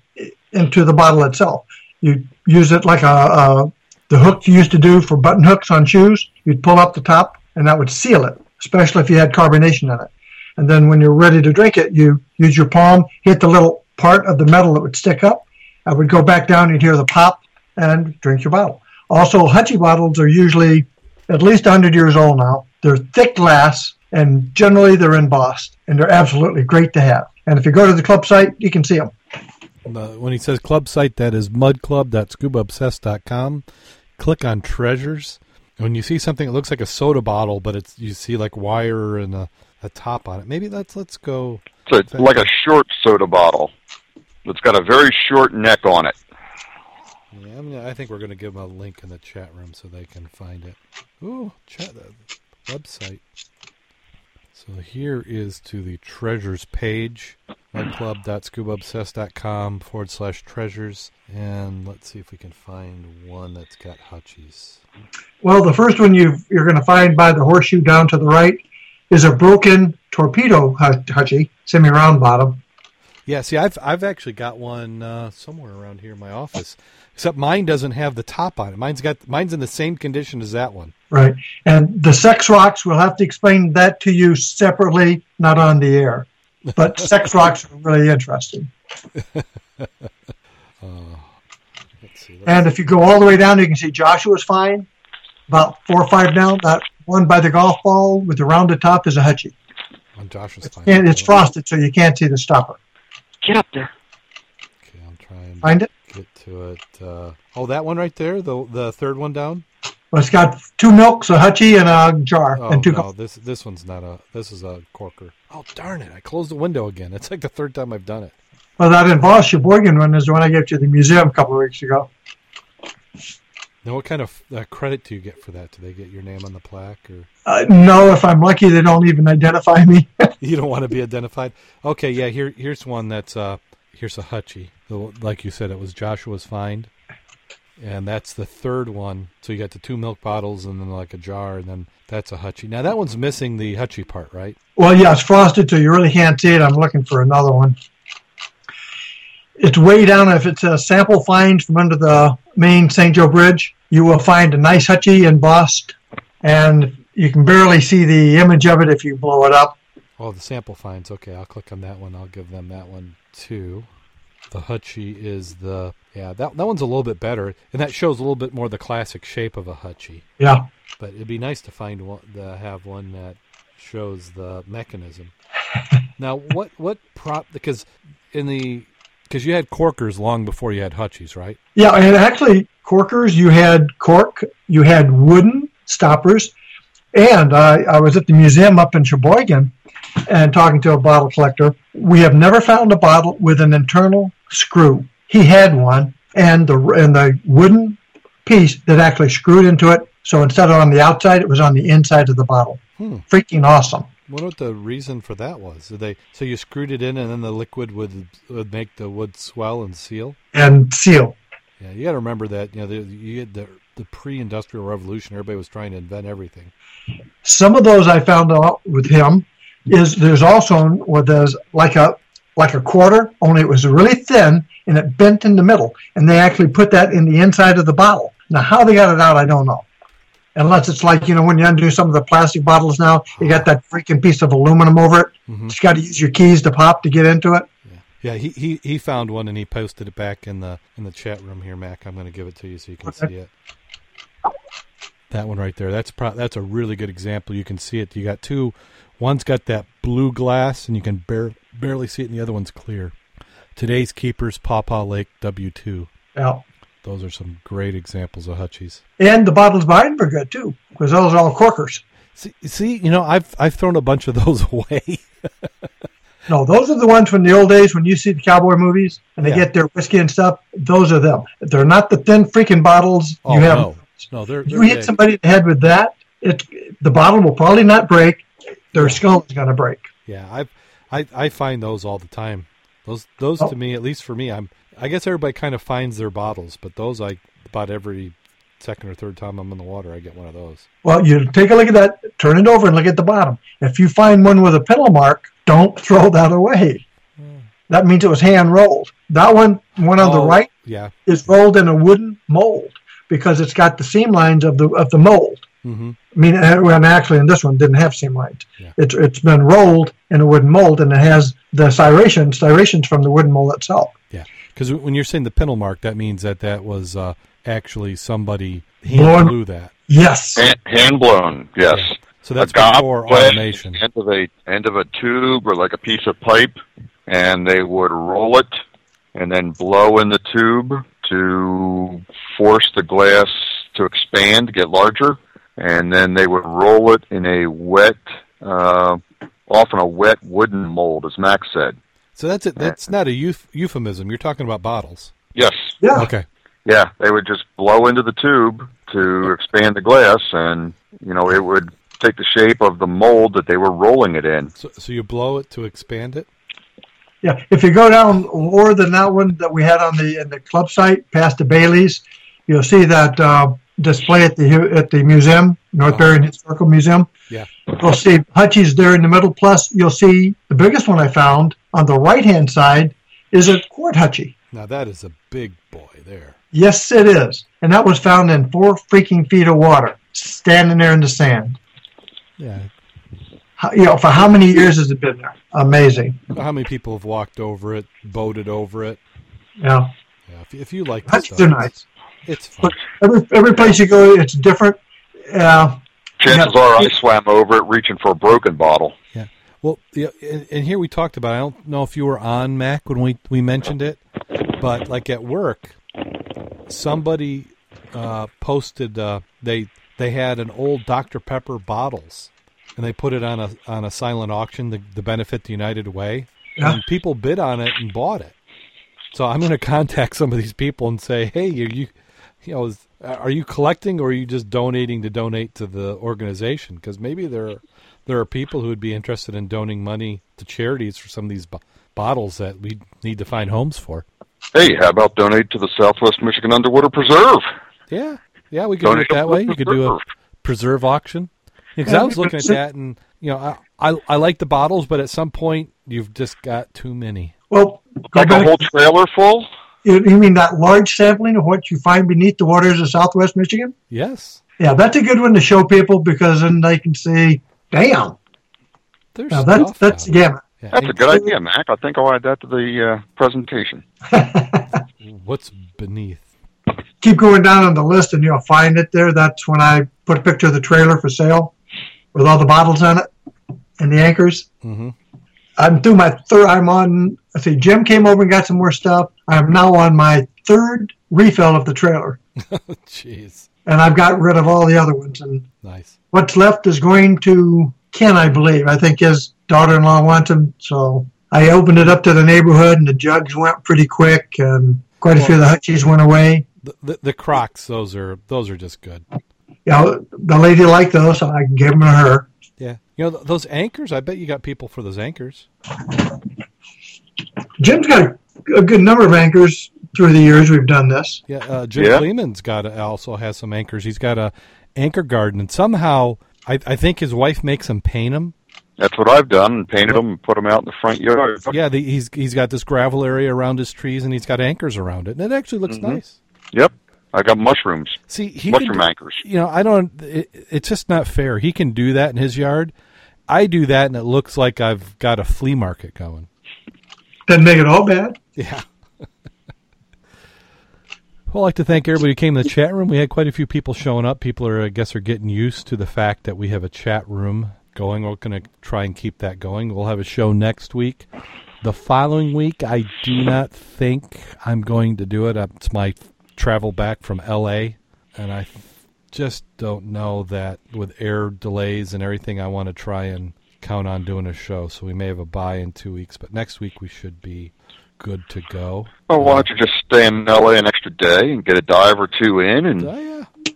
into the bottle itself. You use it like a, a the hook you used to do for button hooks on shoes. You'd pull up the top, and that would seal it, especially if you had carbonation in it. And then when you're ready to drink it, you use your palm, hit the little part of the metal that would stick up. I would go back down, you'd hear the pop, and drink your bottle. Also, Hutchie bottles are usually at least 100 years old now. They're thick glass, and generally they're embossed, and they're absolutely great to have. And if you go to the club site, you can see them. Uh, when he says club site, that is mudclub.scubaobsessed.com. Click on treasures. When you see something that looks like a soda bottle, but it's you see like wire and a, a top on it. Maybe let's let's go. It's a, like a short soda bottle. It's got a very short neck on it. Yeah, I'm gonna, I think we're going to give them a link in the chat room so they can find it. Ooh, chat the website. So here is to the treasures page, mudclub.scubaobsessed.com forward slash treasures. And let's see if we can find one that's got hutchies. Well, the first one you you're going to find by the horseshoe down to the right is a broken torpedo hut- hutchie, semi-round bottom. Yeah, see, I've I've actually got one uh, somewhere around here in my office. Except mine doesn't have the top on it. Mine's got mine's in the same condition as that one. Right. And the sex rocks, we'll have to explain that to you separately, not on the air. But sex rocks are really interesting. Let's see. And if you go all the way down, you can see Joshua's fine. About four or five down. That one by the golf ball with the rounded top is a hutchie. on Josh's fine. And it's frosted, so you can't see the stopper. Get up there. Okay, I'm trying. Find it? get to it. Uh, oh, that one right there, the the third one down. Well, it's got two milks, a hutchie, and a jar, Oh and two. no, this this one's not a. This is a corker. Oh darn it! I closed the window again. It's like the third time I've done it. Well, that involves Sheboygan one is the one I gave to the museum a couple of weeks ago. Now, what kind of uh, credit do you get for that? Do they get your name on the plaque, or Uh, no, if I'm lucky, they don't even identify me. you don't want to be identified? Okay, yeah. Here, here's one that's uh, here's a hutchie. Like you said, it was Joshua's find, and that's the third one. So you got the two milk bottles, and then like a jar, and then that's a hutchie. Now that one's missing the hutchie part, right? well, yeah, it's frosted, so you really can't see it. I'm looking for another one. It's way down. If it's a sample find from under the main St. Joe Bridge, you will find a nice hutchie embossed, and you can barely see the image of it if you blow it up. Oh, the sample finds. Okay, I'll click on that one. I'll give them that one too. The hutchie is the yeah that that one's a little bit better, and that shows a little bit more the classic shape of a hutchie. Yeah. But it'd be nice to find one to have one that shows the mechanism. now, what what prop? Because in the because you had corkers long before you had hutchies, right? Yeah, and actually, corkers, you had cork, you had wooden stoppers, and I, I was at the museum up in Sheboygan and talking to a bottle collector. We have never found a bottle with an internal screw. He had one, and the and the wooden piece that actually screwed into it. So instead of on the outside, it was on the inside of the bottle. Hmm. Freaking awesome! Wonder what the reason for that was. Did they so you screwed it in, and then the liquid would would make the wood swell and seal? And seal. Yeah, you got to remember that. You know, the, you had the the pre-industrial revolution. Everybody was trying to invent everything. some of those I found out with him is there's also where there's like a like a quarter, only it was really thin and it bent in the middle, and they actually put that in the inside of the bottle. Now, how they got it out, I don't know. Unless it's like you know when you undo some of the plastic bottles now, you got that freaking piece of aluminum over it. Mhm. You got to use your keys to pop to get into it. Yeah, he, he he found one and he posted it back in the in the chat room here, Mac. I'm going to give it to you so you can Okay. see it. That one right there. That's pro- that's a really good example. You can see it. You got two. One's got that blue glass, and you can bar- barely see it, and the other one's clear. Today's keepers, Pawpaw Lake W2. Yeah. Those are some great examples of hutchies. And the bottles behind were good too, because those are all corkers. See, see, you know, I've I've thrown a bunch of those away. No, those are the ones from the old days when you see the cowboy movies and they Yeah. get their whiskey and stuff. Those are them. They're not the thin freaking bottles oh you have. no, no, they're, they're you hit big. somebody in the head with that, it the bottle will probably not break. Their skull is going to break. Yeah, I, I I find those all the time. Those those Oh. to me, at least for me, I'm. I guess everybody kind of finds their bottles, but those I about every second or third time I'm in the water, I get one of those. Well, you take a look at that, turn it over, and look at the bottom. If you find one with a pedal mark, don't throw that away. That means it was hand rolled. That one, one on the Oh, right, Yeah. is rolled in a wooden mold because it's got the seam lines of the of the mold. hmm I mean, uh, and actually, in this one, didn't have seam lines. Yeah. It's it's been rolled in a wooden mold, and it has the serration serrations from the wooden mold itself. Yeah. Because when you're saying the pontil mark, that means that that was uh, actually somebody Blown- hand blew that. Yes. Hand, hand blown, yes. Yeah. So that's a gob before automation. End of a end of a tube or like a piece of pipe, and they would roll it and then blow in the tube to force the glass to expand, get larger, and then they would roll it in a wet, uh, often a wet wooden mold, as Max said. So that's it. That's not a euph- euphemism. You're talking about bottles. Yes. Yeah. Okay. Yeah, they would just blow into the tube to expand the glass, and you know it would take the shape of the mold that they were rolling it in. So, so you blow it to expand it. Yeah, if you go down lower than that one that we had on the in the club site, past the Bailey's, you'll see that uh, display at the at the museum, North Berrien Historical Museum. Yeah. You'll see Hutchie's there in the middle. Plus, you'll see the biggest one I found on the right hand side is a quart Hutchie. Now that is a big boy there. Yes, it is, and that was found in four freaking feet of water, standing there in the sand. Yeah. How, you know, for how many years has it been there? Amazing. How many people have walked over it, boated over it? Yeah, Yeah. If, if you like the Hutchies stuff, are nice. it's fun. But every every place you go, it's different. Uh, Chances Yeah. are I swam over it reaching for a broken bottle. Yeah. Well, yeah, and, and here we talked about. I don't know if you were on Mac when we we mentioned it, but like at work, somebody uh, posted uh, they they had an old Dr Pepper bottles, and they put it on a on a silent auction to, to benefit the United Way, Yeah. and people bid on it and bought it. So I'm going to contact some of these people and say, hey, you you, you know, is, are you collecting or are you just donating to donate to the organization? Because maybe there are, there are people who would be interested in donating money to charities for some of these bo- bottles that we need to find homes for. Hey, how about donate to the Southwest Michigan Underwater Preserve? Yeah, yeah, we could do it that way. You could do a preserve. preserve auction. Because I was looking at that, and you know, I, I I like the bottles, but at some point you've just got too many. well, Like a whole trailer full? You, you mean that large sampling of what you find beneath the waters of Southwest Michigan? Yes, Yeah, that's a good one to show people because then they can see, damn, there's now that's that's out the there. gamut. Yeah. That's a good idea, Mac. I think I'll add that to the uh, presentation. What's beneath? Keep going down on the list and you'll find it there. That's when I put a picture of the trailer for sale with all the bottles on it and the anchors. Mhm. I'm through my third. I'm on. Let's see. Jim came over and got some more stuff. I'm now on my third refill of the trailer, Jeez, and I've got rid of all the other ones. And nice. what's left is going to Ken, I believe. I think his daughter-in-law wants them. So I opened it up to the neighborhood, and the jugs went pretty quick, and quite a few of the hutchies went away. The, the the Crocs, those are those are just good. Yeah, the lady liked those, so I can give them to her. Yeah, you know those anchors. I bet you got people for those anchors. Jim's got a, a good number of anchors through the years we've done this. Yeah, uh, Jim Yeah. Kleeman's got a, also has some anchors. He's got a anchor garden, and somehow I, I think his wife makes him paint them. That's what I've done and painted them and put them out in the front yard. Yeah, the, he's he's got this gravel area around his trees, and he's got anchors around it, and it actually looks nice. Yep. I got mushrooms, See, he mushroom can, anchors. you know, I don't. It, it's just not fair. He can do that in his yard. I do that, and it looks like I've got a flea market going. Doesn't make it all bad. Yeah. well, I'd like to thank everybody who came to the chat room. We had quite a few people showing up. People are, I guess, are getting used to the fact that we have a chat room going. We're going to try and keep that going. We'll have a show next week. The following week, I do not think I'm going to do it. Uh, It's my travel back from L.A., and I just don't know that with air delays and everything, I want to try and count on doing a show. So we may have a bye in two weeks, but next week we should be good to go. Oh, why don't um, you just stay in LA an extra day and get a dive or two in, and Oh yeah,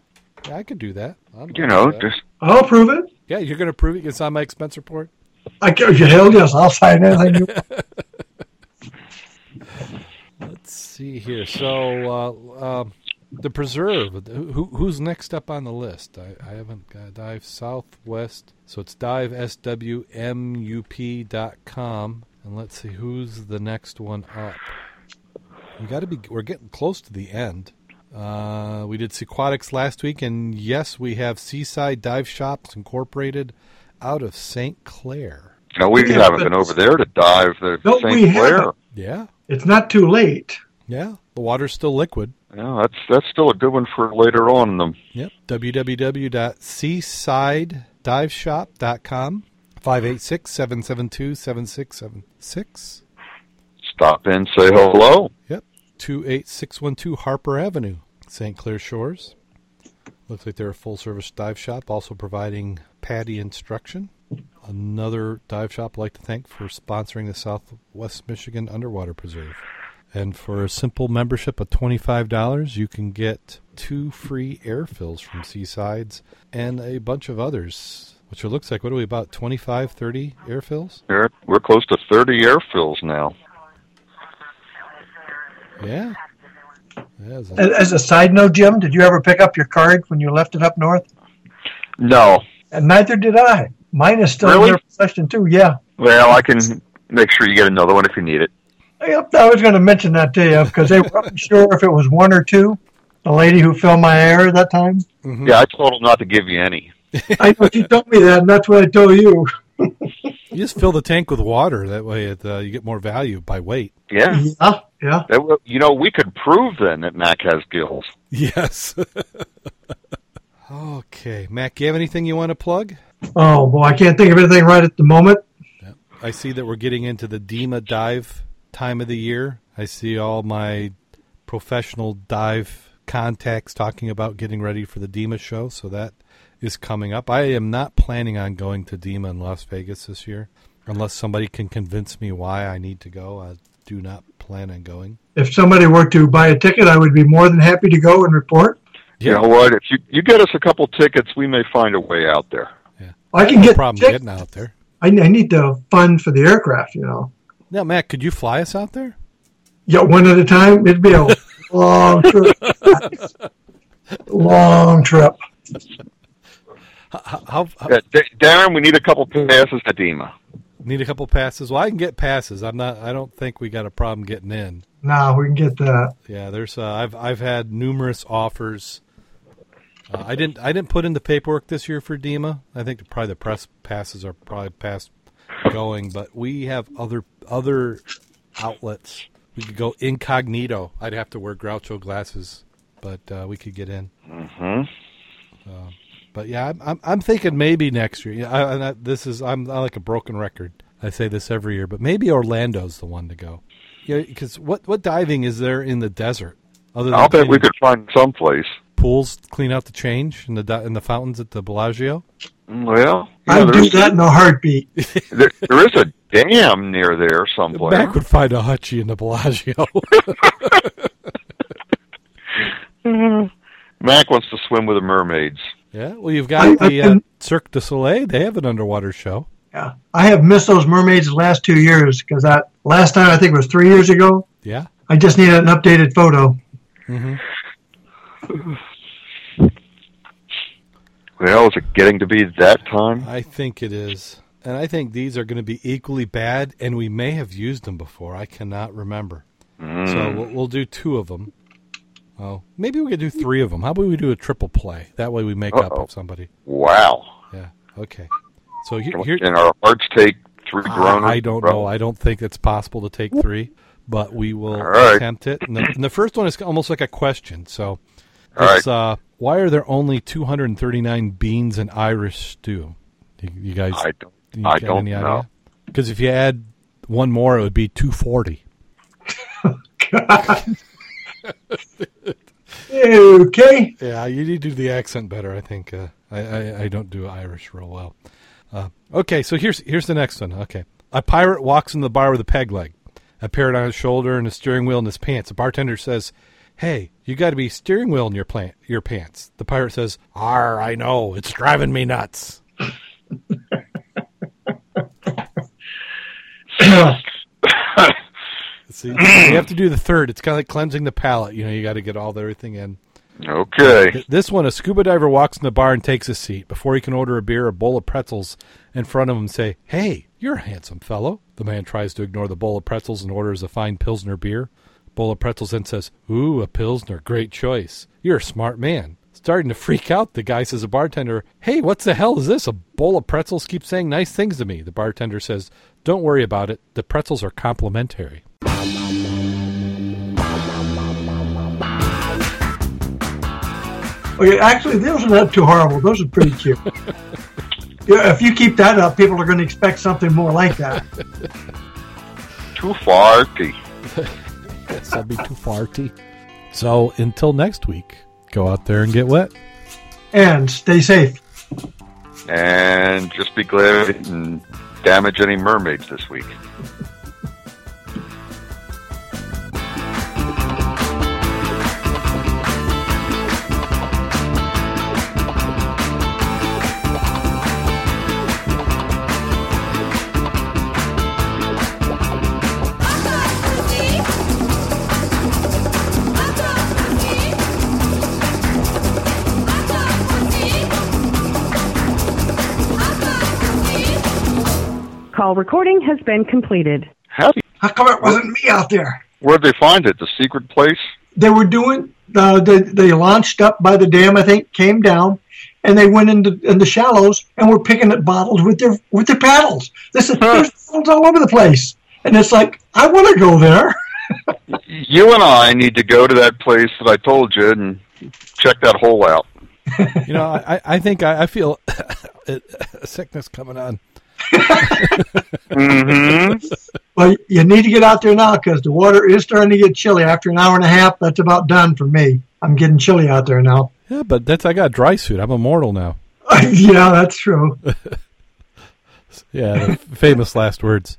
yeah I could do that. I'm you know, that. just I'll prove it. yeah, you're going to prove it. It's on my expense report. I can, hell yes, I'll sign anything. you want. Let's see here. So uh, um, the preserve. Who, who's next up on the list? I, I haven't got dive southwest. So it's diveswmup.com, and let's see who's the next one up. We got to be. We're getting close to the end. Uh, we did Sequatics last week, and yes, we have Seaside Dive Shops Incorporated out of St. Clair. you know, we Yeah, haven't been over there to dive the No, St. Clair. haven't. Yeah, It's not too late. yeah. The water's still liquid. Yeah, that's that's still a good one for later on. in The Yep. www.seasidediveshop.com. 586 772 7676. Stop in, say hello. Yep. 28612 Harper Avenue, St. Clair Shores. Looks like they're a full service dive shop, also providing PADI instruction. Another dive shop I'd like to thank for sponsoring the Southwest Michigan Underwater Preserve. And for a simple membership of $25, you can get two free air fills from Seasides and a bunch of others, which it looks like, what are we, about 25, 30 air fills? We're, we're close to 30 air fills now. Yeah. Yeah, a- As, as a side note, Jim, did you ever pick up your card when you left it up north? No. And neither did I. Mine is still Really? in your possession too. Yeah. Well, I can make sure you get another one if you need it. Yep, I was going to mention that to you because they weren't sure if it was one or two. The lady who filmed my hair that time. Mhm. Yeah, I told them not to give you any. I know she told me that, and that's what I told you. You just fill the tank with water. That way, it, uh, you get more value by weight. Yeah. Yeah, yeah. That, you know, we could prove then that Mac has gills. Yes. okay, Mac, you have anything you want to plug? Oh boy, I can't think of anything right at the moment. I see that we're getting into the DEMA dive time of the year. I see all my professional dive contacts talking about getting ready for the DEMA show, so that is coming up. I am not planning on going to DEMA in Las Vegas this year, unless somebody can convince me why I need to go. I do not plan on going. If somebody were to buy a ticket, I would be more than happy to go and report. You know what? If you you get us a couple tickets, we may find a way out there. I can no get problem tickets. getting out there. I, I need the fund for the aircraft. You know. Now, Matt, could you fly us out there? Yeah, one at a time. It'd be a long trip. long trip. How, how, how Yeah, Darren, we need a couple passes to DEMA. need a couple passes? Well, I can get passes. I'm not. I don't think we got a problem getting in. Now we can get that. Yeah, there's. Uh, I've I've had numerous offers. Uh, I didn't I didn't put in the paperwork this year for DEMA. I think probably the press passes are probably past going, but we have other other outlets. We could go incognito. I'd have to wear Groucho glasses, but uh, we could get in. Mm-hmm. But yeah, I'm I'm, I'm thinking maybe next year. Yeah, I, and I, this is I'm I like a broken record. I say this every year, but maybe Orlando's the one to go. Yeah, because what what diving is there in the desert? Other than I'll bet we could find someplace. Pools, clean out the change in the in the fountains at the Bellagio. Well, you know, I'd do there's- that in a heartbeat. there, there is a dam near there somewhere. Mac would find a hutchie in the Bellagio. Mac wants to swim with the mermaids. yeah, well, you've got I- the I've uh, Cirque du Soleil. They have an underwater show. Yeah, I have missed those mermaids the last two years because that last time I think it was three years ago. Yeah. I just needed an updated photo. hmm Well, is it getting to be that time? I think it is. And I think these are going to be equally bad, and we may have used them before. I cannot remember. So Mm. we'll, we'll do two of them. Oh, maybe we could do three of them. How about we do a triple play? That way we make up Uh-oh. with somebody. Wow. Yeah. Okay. So here, here Can our hearts take three droners? I don't know. I don't think it's possible to take three, but we will right. attempt it. And the, and the first one is almost like a question. So All it's uh, why are there only 239 beans in Irish stew? You, you guys, I don't. you I don't any know. Because if you add one more, it would be 240. Okay. Yeah, you need to do the accent better. I think uh, I, I I don't do Irish real well. Uh, okay, so here's here's the next one. Okay, a pirate walks in the bar with a peg leg, a parrot on his shoulder, and a steering wheel in his pants. The bartender says, "Hey, you got to be steering wheel in your plant your pants." The pirate says, "Arr, I know, it's driving me nuts." See, you have to do the third. It's kind of like cleansing the palate. You know, you got to get all the everything in. Okay. This one, a scuba diver walks in the bar and takes a seat. Before he can order a beer, a bowl of pretzels in front of him say, Hey, you're a handsome fellow. The man tries to ignore the bowl of pretzels and orders a fine Pilsner beer. Bowl of pretzels then says, Ooh, a Pilsner, great choice. You're a smart man. Starting to freak out, the guy says to the bartender, Hey, what's the hell is this? A bowl of pretzels keeps saying nice things to me. The bartender says, Don't worry about it. The pretzels are complimentary. Okay, actually, those are not too horrible. Those are pretty cute. yeah, if you keep that up, people are going to expect something more like that. Too farty. Guess that'd be too farty. So until next week, go out there and get wet. And stay safe. And just be glad it didn't damage any mermaids this week. Call recording has been completed. How, How come it wasn't me out there? where'd they find it? The secret place? They were doing, uh, they, they launched up by the dam, I think, came down, and they went into in the shallows and were picking at bottles with their with their paddles. This is there's bottles all over the place, and it's like I want to go there. You and I need to go to that place that I told you and check that hole out. You know, I, I think I, I feel a sickness coming on. Mm-hmm. Well, you need to get out there now because the water is starting to get chilly. After an hour and a half, that's about done for me. I'm getting chilly out there now. Yeah, but that's I got a dry suit. I'm immortal now. yeah, that's true. Yeah, famous last words.